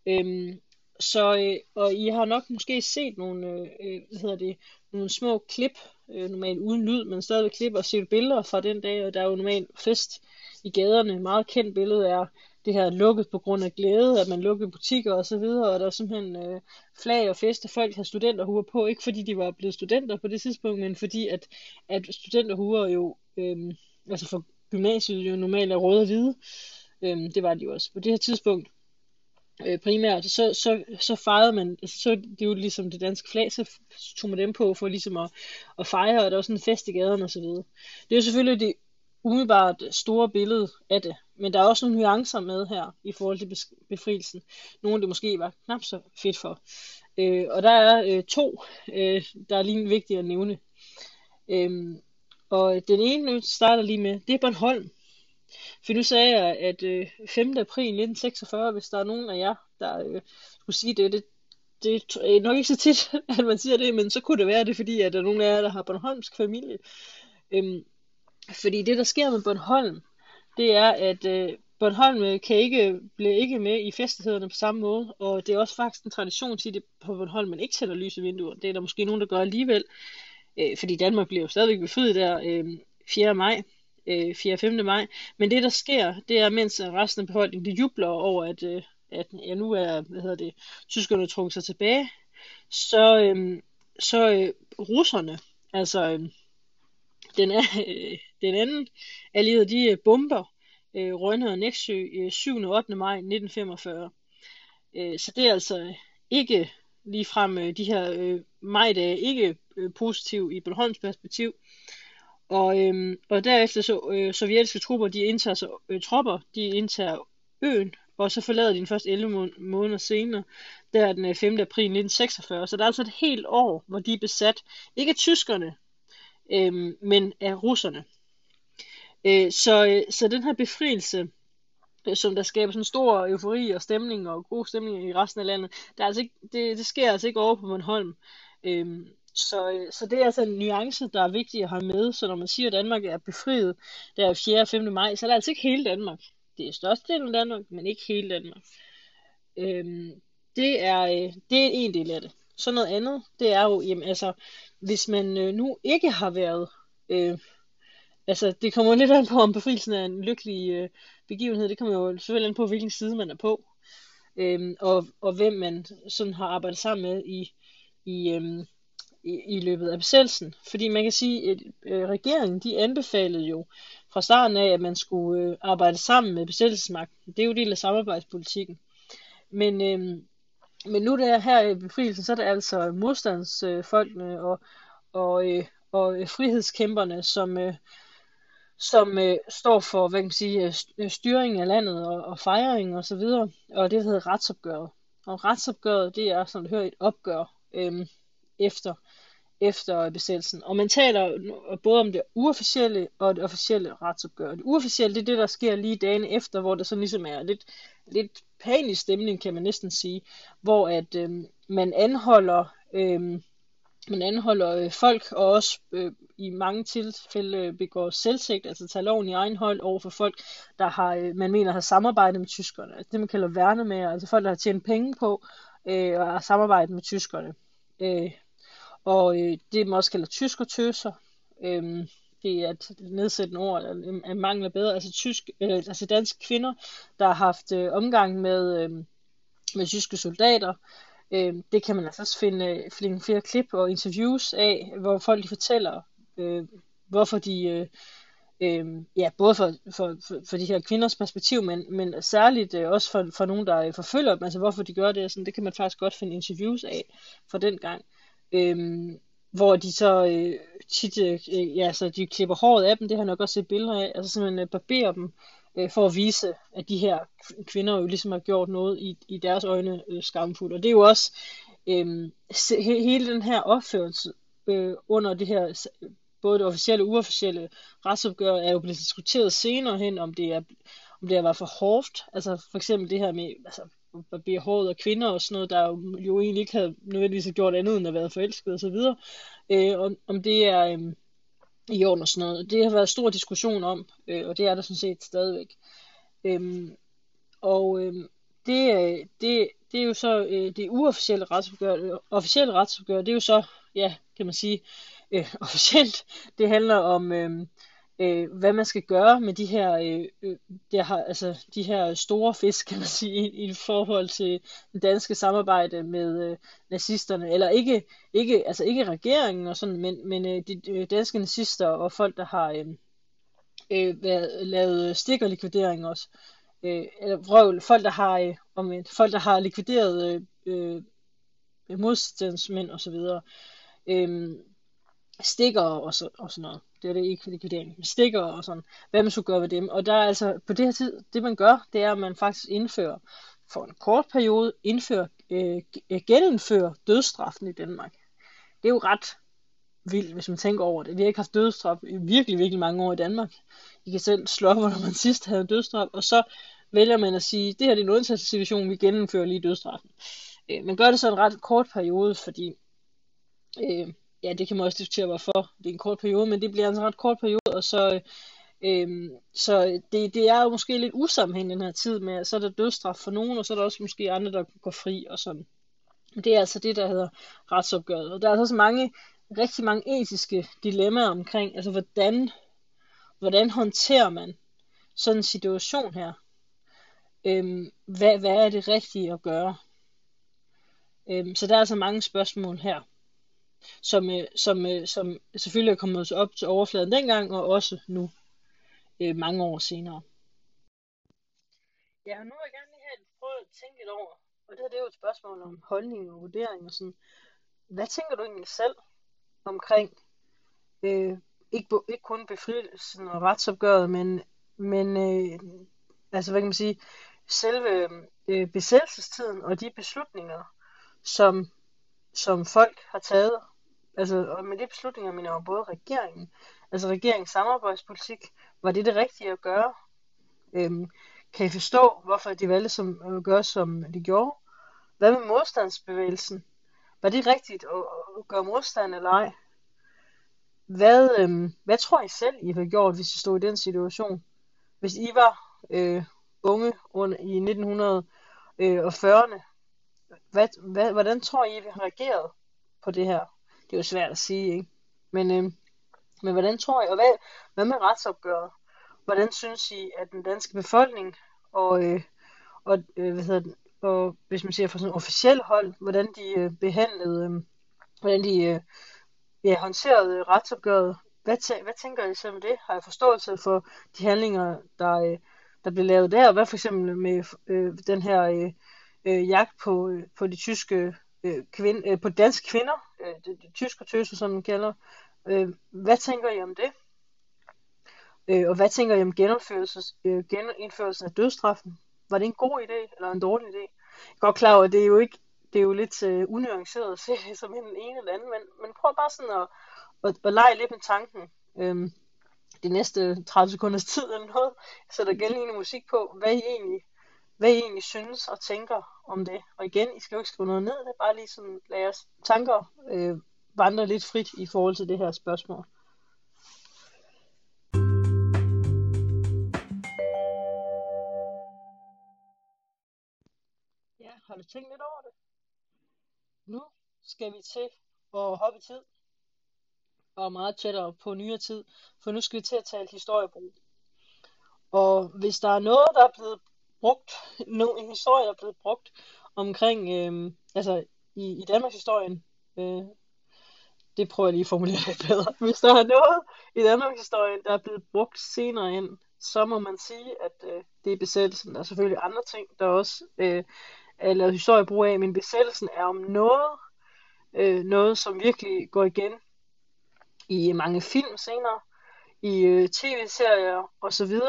Øhm, så, øh, og I har nok måske set nogle, øh, øh hvad hedder det, nogle små klip, øh, normalt uden lyd, men stadig klip og set billeder fra den dag, og der er jo normalt fest i gaderne. Meget kendt billede er det her lukket på grund af glæde, at man lukkede butikker og så videre, og der er simpelthen øh, flag og fest, og folk har studenterhuer på, ikke fordi de var blevet studenter på det tidspunkt, men fordi at, at studenterhuer jo, øh, altså for gymnasiet jo normalt er røde og hvide, øh, det var de jo også på det her tidspunkt, øh, primært, så, så, så fejrede man, altså, så det er jo ligesom det danske flag, så tog man dem på for ligesom at, at fejre, og der var sådan en fest i gaderne og så videre. Det er jo selvfølgelig det umiddelbart store billede af det, men der er også nogle nuancer med her i forhold til befrielsen. Nogle det måske var knap så fedt for. Øh, og der er øh, to, øh, der er lige vigtigt at nævne. Øh, og den ene starter lige med, det er Bornholm. For nu sagde jeg, at øh, 5. april 1946, hvis der er nogen af jer, der øh, skulle sige det, det, det er nok ikke så tit, at man siger det, men så kunne det være det, fordi at der er nogen af jer, der har Bornholmsk familie. Øhm, fordi det, der sker med Bornholm, det er, at øh, Bornholm øh, kan ikke, øh, bliver ikke med i festlighederne på samme måde, og det er også faktisk en tradition til det på Bornholm, man ikke sætter lys i vinduer. Det er der måske nogen, der gør alligevel, øh, fordi Danmark bliver jo stadigvæk befriet der øh, 4. maj, øh, 4. og 5. maj. Men det, der sker, det er, mens resten af befolkningen de jubler over, at, øh, at ja, nu er hvad hedder det, tyskerne trukket sig tilbage, så, øh, så øh, russerne, altså øh, den, er, øh, den anden allierede, de øh, bomber øh, Rønne og Næksø øh, 7. og 8. maj 1945. Øh, så det er altså ikke ligefrem øh, de her øh, majdage ikke øh, positiv i Bornholms perspektiv. Og, øh, og derefter så øh, sovjetiske trupper, de indtager så, øh, tropper, de indtager øen, og så forlader de den først 11 må- måneder senere, der er den øh, 5. April 1946. Så der er altså et helt år, hvor de er besat, ikke af tyskerne, øh, men af russerne. Øh, så, øh, så den her befrielse, øh, som der skaber sådan stor eufori og stemning og god stemning i resten af landet, der er altså ikke, det, det sker altså ikke over på Monholm. Øhm, så, øh, så det er altså en nuance, der er vigtig at have med. Så når man siger, at Danmark er befriet der 4. og 5. maj, så er det altså ikke hele Danmark. Det er størstedelen af Danmark, men ikke hele Danmark. Øhm, det, er, det er en del af det. Så noget andet, det er jo, jamen altså, hvis man øh, nu ikke har været øh, altså, det kommer lidt an på, om befrielsen er en lykkelig øh, begivenhed. Det kommer jo selvfølgelig an på, hvilken side man er på. Øhm, og, og hvem man sådan har arbejdet sammen med i, i, øhm, i, i løbet af besættelsen. Fordi man kan sige, at øh, regeringen de anbefalede jo fra starten af, at man skulle øh, arbejde sammen med besættelsesmagten. Det er jo del af samarbejdspolitikken. Men, øhm, men nu der her i befrielsen, så er det altså modstandsfolkene øh, og, og, øh, og øh, frihedskæmperne, som, øh, som øh, står for hvad kan man sige, øh, øh, styring af landet og, og fejring og så videre, og det hedder retsopgøret. Og retsopgøret, det er, som du hører, et opgør øh, efter, efter besættelsen. Og man taler øh, både om det uofficielle og det officielle retsopgør. Det uofficielle, det er det, der sker lige dagen efter, hvor der så ligesom er lidt, lidt panisk stemning, kan man næsten sige, hvor at øh, man anholder øh, man anholder øh, folk, og også øh, i mange tilfælde øh, begår selvsigt, altså tager loven i egen hånd over for folk, der har, øh, man mener har samarbejdet med tyskerne. Altså det man kalder værnemager, altså folk, der har tjent penge på øh, og har samarbejdet med tyskerne. Øh, og øh, det man også kalder tyskertøser. Øh, det er et nedsættende ord, øh, at mangler bedre. Altså, tysk, øh, altså danske kvinder, der har haft øh, omgang med, øh, med tyske soldater, Øh, det kan man altså også finde, øh, finde flere klip og interviews af, hvor folk de fortæller, øh, hvorfor de, øh, øh, ja, både for, for, for, for de her kvinders perspektiv, men, men særligt øh, også for, for nogen, der øh, forfølger dem, altså hvorfor de gør det, sådan, det kan man faktisk godt finde interviews af for den gang. Øh, hvor de så øh, tit, øh, ja, så de klipper håret af dem, det har jeg nok også set billeder af, altså simpelthen øh, barberer dem, øh, for at vise, at de her kvinder jo ligesom har gjort noget i, i deres øjne øh, skamfuldt. Og det er jo også øh, he, hele den her opførelse øh, under det her, både det officielle og uofficielle retsopgør, er jo blevet diskuteret senere hen, om det er om det var for hårdt. Altså for eksempel det her med, altså håret af kvinder og sådan noget, der jo, jo egentlig ikke havde nødvendigvis gjort andet end at være forelsket og så videre. Øh, om, om det er øh, i orden og sådan noget. Det har været stor diskussion om, øh, og det er der sådan set stadigvæk. Øhm, og øhm, øh, det, det, det er jo så øh, det uofficielle retsopgør. Officielle retsopgør, det er jo så, ja, kan man sige, øh, officielt. Det handler om, øh, øh, hvad man skal gøre med de her, øh, øh der har, altså, de her store fisk, kan man sige, i, i forhold til det danske samarbejde med øh, nazisterne. Eller ikke, ikke, altså ikke regeringen og sådan, men, men øh, de øh, danske nazister og folk, der har øh, øh, været, lavet stikkerlikvidering også. Øh, eller vrøvl, folk, der har, øh, om, folk, der har likvideret øh, øh, modstandsmænd og så videre. Øh, stikker og, så, og sådan noget. Det er det ikke likvidering. Stikker og sådan. Hvad man skulle gøre ved dem. Og der er altså, på det her tid, det man gør, det er, at man faktisk indfører, for en kort periode, indfører, øh, øh genindfører dødsstraffen i Danmark. Det er jo ret vildt, hvis man tænker over det. Vi har ikke haft dødsstraf i virkelig, virkelig mange år i Danmark. I kan selv slå op, når man sidst havde dødsstraf, og så vælger man at sige, det her det er en undtagelsessituation, vi genindfører lige dødsstraffen. Øh, man gør det så en ret kort periode, fordi øh, ja, det kan man også diskutere, hvorfor det er en kort periode, men det bliver altså en ret kort periode, og så, øhm, så det, det er jo måske lidt usammenhængende den her tid med, så er der dødstraf for nogen, og så er der også måske andre, der går fri og sådan. Det er altså det, der hedder retsopgøret. Og der er altså også mange, rigtig mange etiske dilemmaer omkring, altså hvordan, hvordan håndterer man sådan en situation her? Øhm, hvad, hvad er det rigtige at gøre? Øhm, så der er altså mange spørgsmål her som, øh, som, øh, som selvfølgelig er kommet op til overfladen dengang, og også nu, øh, mange år senere. Ja, og nu vil jeg gerne lige have prøve at tænke lidt over, og det her det er jo et spørgsmål om holdning og vurdering og sådan. Hvad tænker du egentlig selv omkring, øh, ikke, ikke kun befrielsen og retsopgøret, men, men øh, altså hvad kan man sige, selve øh, besættelsestiden og de beslutninger, som, som folk har taget Altså, og med de beslutninger mener jeg både regeringen, altså regeringens samarbejdspolitik, var det det rigtige at gøre? Øhm, kan I forstå, hvorfor de valgte som, at gøre, som de gjorde? Hvad med modstandsbevægelsen? Var det rigtigt at, at gøre modstand eller ej? Hvad, øhm, hvad tror I selv, I havde gjort, hvis I stod i den situation? Hvis I var øh, unge under, i 1940'erne, øh, hvad, hvad, hvordan tror I, I ville have reageret på det her? Det er jo svært at sige, ikke? Men, øh, men hvordan tror I, og hvad, hvad med retsopgøret? Hvordan synes I, at den danske befolkning og, øh, og øh, hvad hedder den, og hvis man ser fra sådan officiel hold, hvordan de øh, behandlede, øh, hvordan de øh, ja, håndterede retsopgøret. Hvad, tæ- hvad tænker I så om det? Har jeg forståelse for de handlinger, der, øh, der blev lavet der? Hvad for eksempel med øh, den her øh, øh, jagt på, øh, på de tyske øh, kvinde, øh, på danske kvinder, øh, det, det tyske tøser, som man kalder. Øh, hvad tænker I om det? Øh, og hvad tænker I om øh, genindførelsen af dødstraffen? Var det en god idé, eller en dårlig idé? Jeg er godt klar over, at det er jo ikke det er jo lidt øh, unuanceret at se det som en ene eller anden, men, men prøv bare sådan at, at, at lege lidt med tanken. Øhm, de næste 30 sekunders tid eller noget, så der gælder musik på, hvad I egentlig hvad I egentlig synes og tænker om det. Og igen, I skal jo ikke skrive noget ned, det er bare lige sådan, lad jeres tanker øh, vandre lidt frit i forhold til det her spørgsmål. Ja, har du tænkt lidt over det? Nu skal vi til at hoppe i tid, og meget tættere på nyere tid, for nu skal vi til at tale historiebrug. Og hvis der er noget, der er blevet brugt, nu, en historie, der er blevet brugt omkring, øh, altså i, i Danmarks historien, øh, det prøver jeg lige at formulere lidt bedre. Hvis der er noget i Danmarks historien, der er blevet brugt senere ind, så må man sige, at øh, det er besættelsen. Der er selvfølgelig andre ting, der også øh, er lavet historiebrug af, men besættelsen er om noget, øh, noget som virkelig går igen i mange film senere, i øh, tv-serier osv.,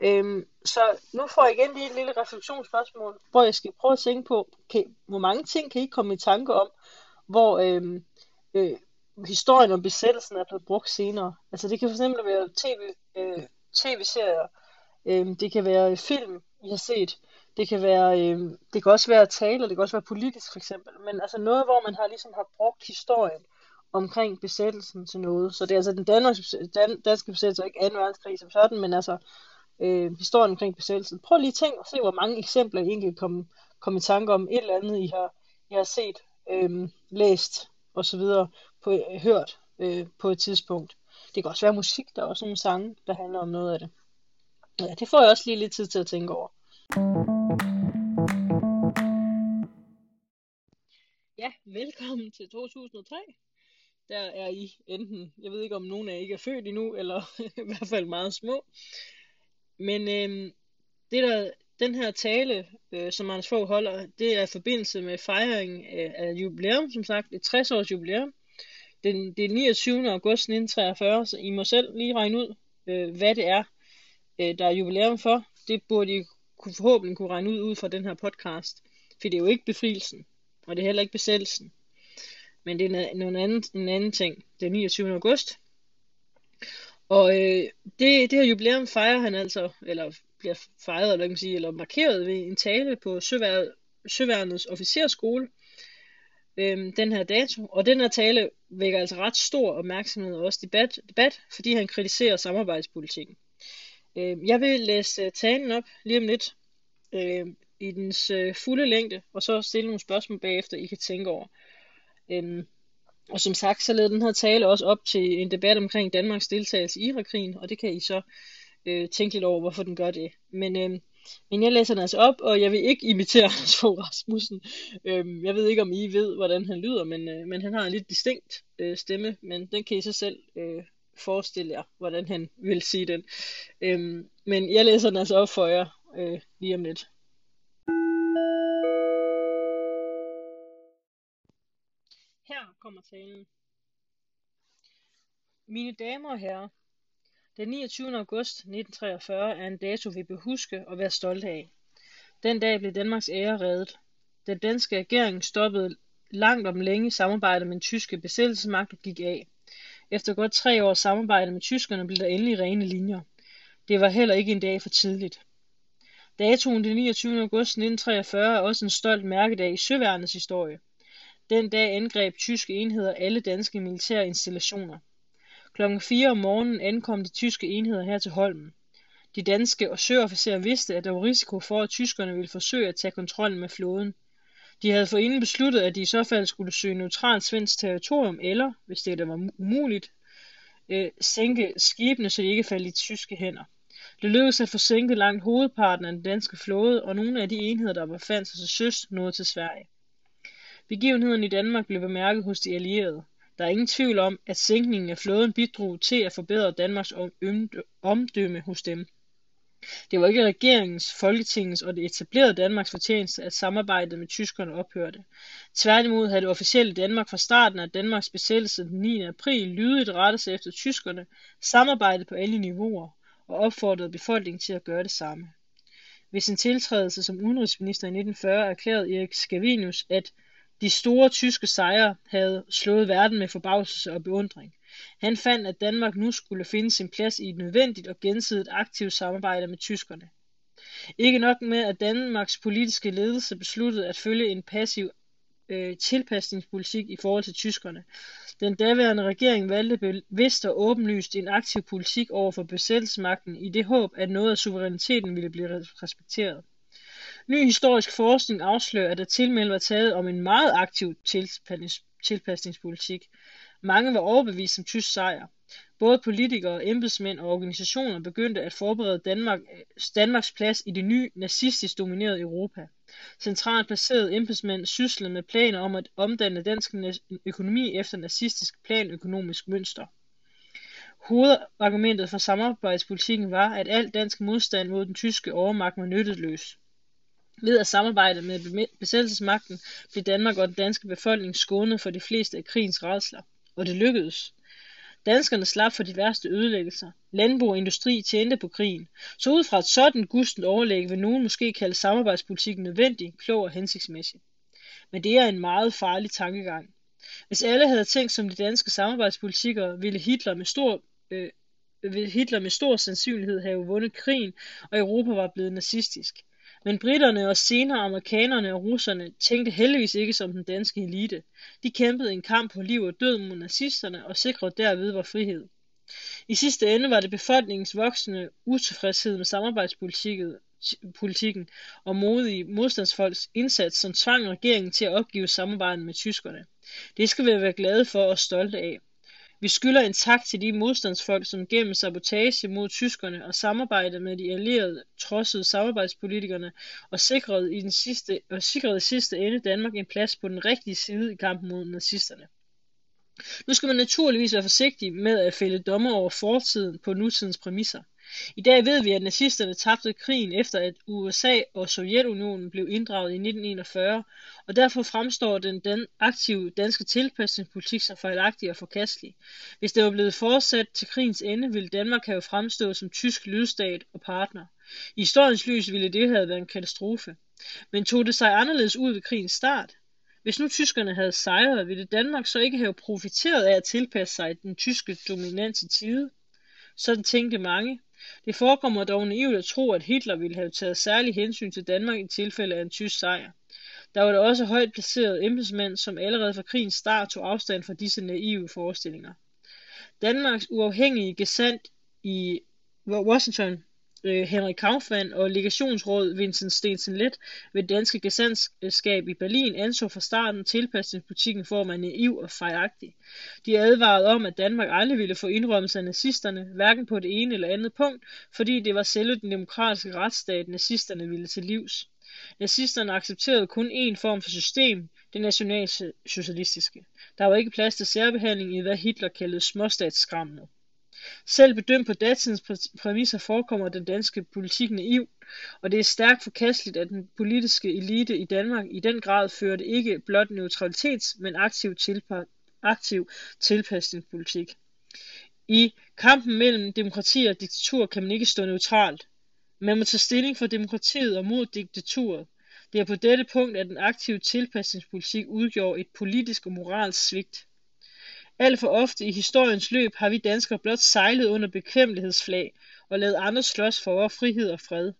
Øhm, så nu får jeg igen lige et lille refleksionsspørgsmål, hvor jeg skal prøve at tænke på, kan, hvor mange ting kan I komme i tanke om, hvor øhm, øh, historien om besættelsen er blevet brugt senere. Altså det kan fx være TV, øh, tv-serier, Øh, det kan være øh, film, I har set. Det kan være, øh, det kan også være taler, det kan også være politisk for eksempel. Men altså noget, hvor man har ligesom har brugt historien omkring besættelsen til noget. Så det er altså den danske, dan, danske besættelse, ikke 2. verdenskrig som sådan, men altså øh, historien omkring besættelsen. Prøv lige at tænke og se, hvor mange eksempler I egentlig kom, kom i tanke om et eller andet, I har, I har set, øhm, øh, læst osv. på hørt øh, på et tidspunkt. Det kan også være musik, der er også nogle sange, der handler om noget af det. Ja, det får jeg også lige lidt tid til at tænke over. Ja, velkommen til 2003. Der er I enten, jeg ved ikke om nogen af jer ikke er født endnu, eller i hvert fald meget små. Men øh, det der, den her tale, øh, som Anders Fogh holder, det er i forbindelse med fejring af, øh, af jubilæum, som sagt, et 60 års jubilæum. Den, det er 29. august 1943, så I må selv lige regne ud, øh, hvad det er, øh, der er jubilæum for. Det burde I kunne, forhåbentlig kunne regne ud ud fra den her podcast. For det er jo ikke befrielsen, og det er heller ikke besættelsen. Men det er en anden, en anden ting. Det er 29. august. Og øh, det, det her jubilæum fejrer han altså, eller bliver fejret, eller, kan sige, eller markeret ved en tale på Søvær, Søværnets officerskole øh, den her dato. Og den her tale vækker altså ret stor opmærksomhed og også debat, debat fordi han kritiserer samarbejdspolitikken. Øh, jeg vil læse øh, talen op lige om lidt øh, i dens øh, fulde længde, og så stille nogle spørgsmål bagefter, I kan tænke over. Øh, og som sagt, så leder den her tale også op til en debat omkring Danmarks deltagelse i Irakkrigen, og det kan I så øh, tænke lidt over, hvorfor den gør det. Men, øh, men jeg læser den altså op, og jeg vil ikke imitere Anders Fogh Rasmussen. Øh, jeg ved ikke, om I ved, hvordan han lyder, men, øh, men han har en lidt distinkt øh, stemme, men den kan I så selv øh, forestille jer, hvordan han vil sige den. Øh, men jeg læser den altså op for jer øh, lige om lidt. Kommer talen. Mine damer og herrer, den 29. august 1943 er en dato, vi bør huske og være stolte af. Den dag blev Danmarks ære reddet. Den danske regering stoppede langt om længe samarbejdet med den tyske besættelsesmagt og gik af. Efter godt tre års samarbejde med tyskerne blev der endelig rene linjer. Det var heller ikke en dag for tidligt. Datoen den 29. august 1943 er også en stolt mærkedag i søværnets historie. Den dag angreb tyske enheder alle danske militære installationer. Klokken 4 om morgenen ankom de tyske enheder her til Holmen. De danske og søofficerer vidste, at der var risiko for, at tyskerne ville forsøge at tage kontrollen med flåden. De havde forinden besluttet, at de i så fald skulle søge neutralt svensk territorium, eller, hvis det var umuligt, øh, sænke skibene, så de ikke faldt i tyske hænder. Det lykkedes at få sænket langt hovedparten af den danske flåde, og nogle af de enheder, der befandt sig til søs, nåede til Sverige. Begivenheden i Danmark blev bemærket hos de allierede. Der er ingen tvivl om, at sænkningen af flåden bidrog til at forbedre Danmarks omdømme hos dem. Det var ikke regeringens, folketingets og det etablerede Danmarks fortjeneste, at samarbejdet med tyskerne ophørte. Tværtimod havde det officielle Danmark fra starten af Danmarks besættelse den 9. april lydigt rettet sig efter tyskerne, samarbejdet på alle niveauer og opfordrede befolkningen til at gøre det samme. Ved sin tiltrædelse som udenrigsminister i 1940 erklærede Erik Scavenius, at de store tyske sejre havde slået verden med forbavselse og beundring. Han fandt, at Danmark nu skulle finde sin plads i et nødvendigt og gensidigt aktivt samarbejde med tyskerne. Ikke nok med, at Danmarks politiske ledelse besluttede at følge en passiv øh, tilpasningspolitik i forhold til tyskerne. Den daværende regering valgte bevidst og åbenlyst en aktiv politik over for besættelsesmagten i det håb, at noget af suveræniteten ville blive respekteret. Ny historisk forskning afslører, at der tilmeldt var taget om en meget aktiv tilpasningspolitik. Mange var overbevist om tysk sejr. Både politikere, embedsmænd og organisationer begyndte at forberede Danmark, Danmarks plads i det nye nazistisk dominerede Europa. Centralt placerede embedsmænd syslede med planer om at omdanne dansk økonomi efter nazistisk planøkonomisk mønster. Hovedargumentet for samarbejdspolitikken var, at al dansk modstand mod den tyske overmagt var nytteløs. Ved at samarbejde med besættelsesmagten blev Danmark og den danske befolkning skånet for de fleste af krigens rædsler. Og det lykkedes. Danskerne slap for de værste ødelæggelser. Landbrug og industri tjente på krigen. Så ud fra et sådan gustent overlæg vil nogen måske kalde samarbejdspolitikken nødvendig, klog og hensigtsmæssig. Men det er en meget farlig tankegang. Hvis alle havde tænkt som de danske samarbejdspolitikere, ville Hitler med stor øh, ville Hitler med stor sandsynlighed have vundet krigen, og Europa var blevet nazistisk. Men britterne og senere amerikanerne og russerne tænkte heldigvis ikke som den danske elite. De kæmpede en kamp på liv og død mod nazisterne og sikrede derved vor frihed. I sidste ende var det befolkningens voksende utilfredshed med samarbejdspolitikken og modige modstandsfolks indsats, som tvang regeringen til at opgive samarbejdet med tyskerne. Det skal vi være glade for og stolte af. Vi skylder en tak til de modstandsfolk, som gennem sabotage mod tyskerne og samarbejde med de allierede trodsede samarbejdspolitikerne og sikrede i, den sidste, og sikrede i sidste ende Danmark en plads på den rigtige side i kampen mod nazisterne. Nu skal man naturligvis være forsigtig med at fælde dommer over fortiden på nutidens præmisser. I dag ved vi, at nazisterne tabte krigen efter at USA og Sovjetunionen blev inddraget i 1941, og derfor fremstår den den aktive danske tilpasningspolitik som fejlagtig og forkastelig. Hvis det var blevet fortsat til krigens ende, ville Danmark have fremstået som tysk lydstat og partner. I historiens lys ville det have været en katastrofe. Men tog det sig anderledes ud ved krigens start? Hvis nu tyskerne havde sejret, ville Danmark så ikke have profiteret af at tilpasse sig den tyske dominante tide? Sådan tænkte mange. Det forekommer dog naivt at tro, at Hitler ville have taget særlig hensyn til Danmark i tilfælde af en tysk sejr. Der var der også højt placerede embedsmænd, som allerede fra krigens start tog afstand fra disse naive forestillinger. Danmarks uafhængige gesandt i Washington øh, Henrik Kaufmann og legationsråd Vincent Stensen Let ved danske gesandtskab i Berlin anså fra starten tilpasningspolitikken for at være naiv og fejlagtig. De advarede om, at Danmark aldrig ville få indrømmelse af nazisterne, hverken på det ene eller andet punkt, fordi det var selve den demokratiske retsstat, nazisterne ville til livs. Nazisterne accepterede kun én form for system, det nationalsocialistiske. Der var ikke plads til særbehandling i hvad Hitler kaldede småstatsskrammet. Selv bedømt på datidens præmisser forekommer den danske politik naiv, og det er stærkt forkasteligt, at den politiske elite i Danmark i den grad førte ikke blot neutralitets, men aktiv, tilpa- aktiv tilpasningspolitik. I kampen mellem demokrati og diktatur kan man ikke stå neutralt. Man må tage stilling for demokratiet og mod diktaturet. Det er på dette punkt, at den aktive tilpasningspolitik udgjorde et politisk og moralsk svigt. Alt for ofte i historiens løb har vi danskere blot sejlet under bekvemmelighedsflag og ladet andre slås for vores frihed og fred.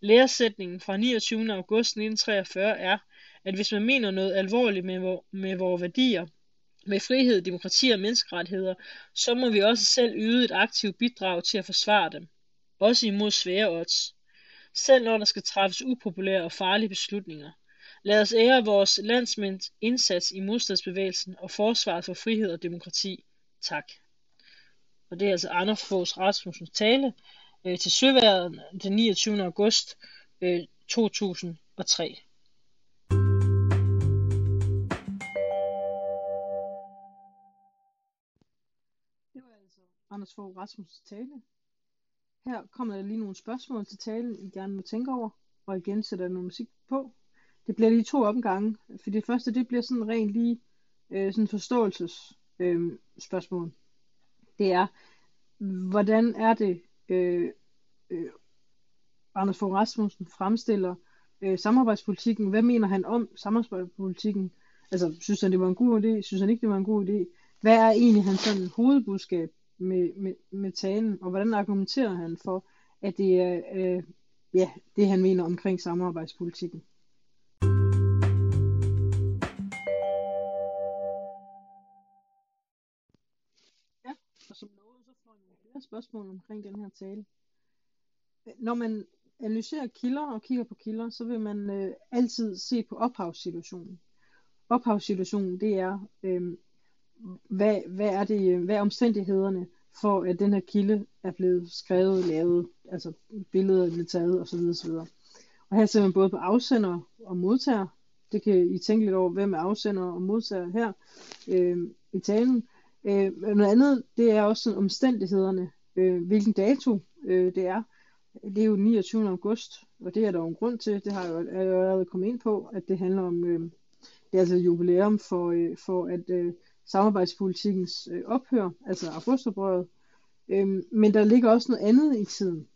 Læresætningen fra 29. august 1943 er, at hvis man mener noget alvorligt med, vor, med vores værdier, med frihed, demokrati og menneskerettigheder, så må vi også selv yde et aktivt bidrag til at forsvare dem. Også imod svære odds. Selv når der skal træffes upopulære og farlige beslutninger. Lad os ære vores landsmænds indsats i modstandsbevægelsen og forsvaret for frihed og demokrati. Tak. Og det er altså Anders Foghs Rasmussens tale øh, til Søværet den 29. august øh, 2003. Det var altså Anders Fogh Rasmussens tale. Her kommer der lige nogle spørgsmål til talen, I gerne må tænke over, og igen sætter jeg noget musik på. Det bliver lige to omgange, for det første, det bliver sådan rent lige øh, sådan forståelses øh, spørgsmål. Det er, hvordan er det, øh, øh, Anders Fogh Rasmussen fremstiller øh, samarbejdspolitikken? Hvad mener han om samarbejdspolitikken? Altså, synes han, det var en god idé? Synes han ikke, det var en god idé? Hvad er egentlig hans sådan hovedbudskab med, med, med talen? Og hvordan argumenterer han for, at det er øh, ja, det, han mener omkring samarbejdspolitikken? Flere spørgsmål omkring den her tale. Når man analyserer kilder og kigger på kilder, så vil man øh, altid se på ophavssituationen. Ophavssituationen, det er, øh, hvad, hvad, er det, øh, hvad er omstændighederne for, at den her kilde er blevet skrevet, lavet, altså billeder er blevet taget osv. osv. Og her ser man både på afsender og modtager. Det kan I tænke lidt over, hvem er afsender og modtager her øh, i talen. Øh, noget andet, det er også sådan omstændighederne, øh, hvilken dato øh, det er. Det er jo 29. august, og det er der jo en grund til. Det har jeg jo allerede kommet ind på, at det handler om, øh, det er altså jubilæum for, øh, for at øh, samarbejdspolitikens øh, ophør, altså augustoprøret. Øh, men der ligger også noget andet i tiden.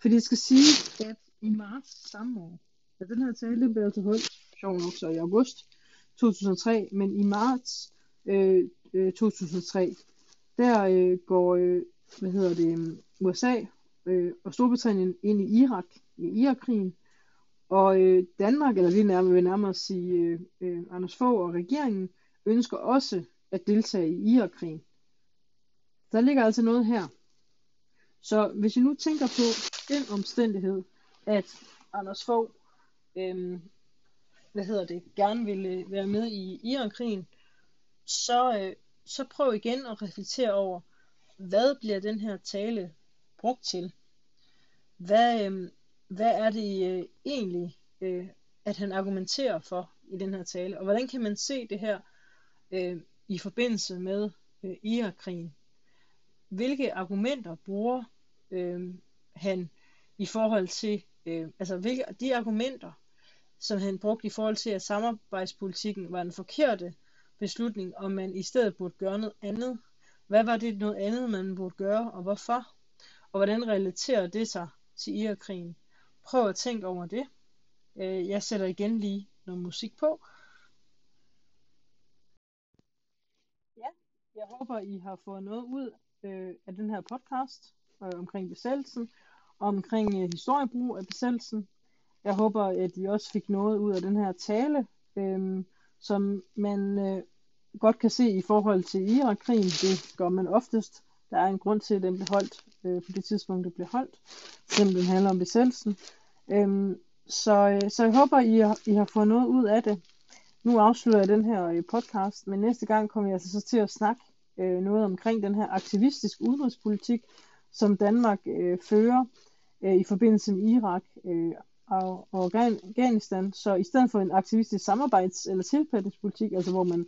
Fordi jeg skal sige, at i marts samme år, da den her tale blev til holdt, sjov nok så i august 2003, men i marts øh, øh, 2003, der øh, går øh, hvad hedder det, USA øh, og Storbritannien ind i Irak, i Irakkrigen. Og øh, Danmark, eller lige nærmere, vil nærmere sige øh, øh, Anders Fogh og regeringen, ønsker også at deltage i Irakkrigen. Der ligger altså noget her. Så hvis I nu tænker på den omstændighed, at Anders Fogh øh, hvad hedder det, gerne ville være med i Irakkrigen, så, øh, så prøv igen at reflektere over, hvad bliver den her tale brugt til? Hvad, øh, hvad er det øh, egentlig, øh, at han argumenterer for i den her tale? Og hvordan kan man se det her øh, i forbindelse med øh, Irakkrigen? Hvilke argumenter bruger øh, han i forhold til, øh, altså hvilke, de argumenter, som han brugte i forhold til, at samarbejdspolitikken var den forkerte beslutning, om man i stedet burde gøre noget andet. Hvad var det noget andet, man burde gøre, og hvorfor? Og hvordan relaterer det sig til Irakkrigen? Prøv at tænke over det. Øh, jeg sætter igen lige noget musik på. Ja, jeg håber, I har fået noget ud øh, af den her podcast øh, omkring besættelsen, omkring øh, historiebrug af besættelsen, jeg håber, at I også fik noget ud af den her tale, øhm, som man øh, godt kan se i forhold til Irak-krigen. Det gør man oftest. Der er en grund til, at den blev holdt øh, på det tidspunkt, det blev holdt, selvom den handler om besættelsen. Øhm, så, øh, så jeg håber, I har, I har fået noget ud af det. Nu afslutter jeg den her øh, podcast, men næste gang kommer jeg altså så til at snakke øh, noget omkring den her aktivistisk udenrigspolitik, som Danmark øh, fører øh, i forbindelse med Irak. Øh, og, og Afghanistan. Så i stedet for en aktivistisk samarbejds- eller tilpasningspolitik, altså hvor man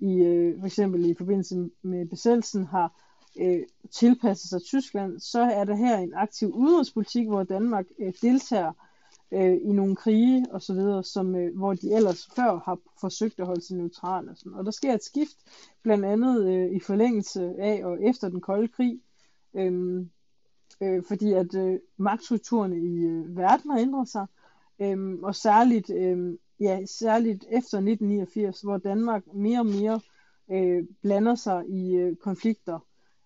i øh, for eksempel i forbindelse med besættelsen har øh, tilpasset sig Tyskland, så er der her en aktiv udenrigspolitik, hvor Danmark øh, deltager øh, i nogle krige og så videre, som, øh, hvor de ellers før har forsøgt at holde sig neutrale. Og, sådan. og der sker et skift, blandt andet øh, i forlængelse af og efter den kolde krig, øh, øh, fordi at øh, magtstrukturerne i øh, verden har ændret sig, øh, og særligt, øh, ja, særligt efter 1989, hvor Danmark mere og mere øh, blander sig i øh, konflikter,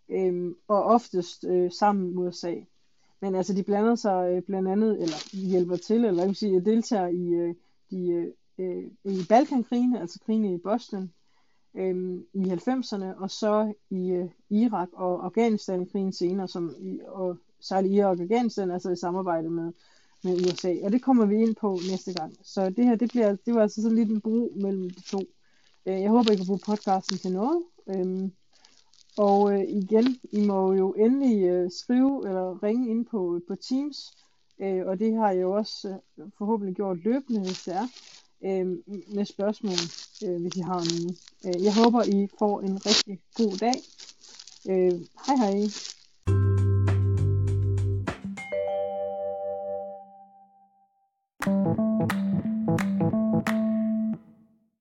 øh, og oftest øh, sammen med USA. Men altså, de blander sig øh, blandt andet, eller hjælper til, eller jeg kan sige, deltager i øh, de, øh, øh, i Balkankrigene, altså krigene i Bosnien, øh, i 90'erne, og så i øh, Irak og Afghanistan-krigen senere, som i, og særligt Irak og Afghanistan, altså i samarbejde med, med USA. Og det kommer vi ind på næste gang. Så det her, det, bliver, det var altså sådan lidt en bro mellem de to. Øh, jeg håber, I kan bruge podcasten til noget. Øhm, og øh, igen, I må jo endelig øh, skrive eller ringe ind på, på Teams. Og det har jeg jo også forhåbentlig gjort løbende, hvis det er, øhm, med spørgsmål, hvis I har nogen. Jeg håber, I får en rigtig god dag. Hej hej.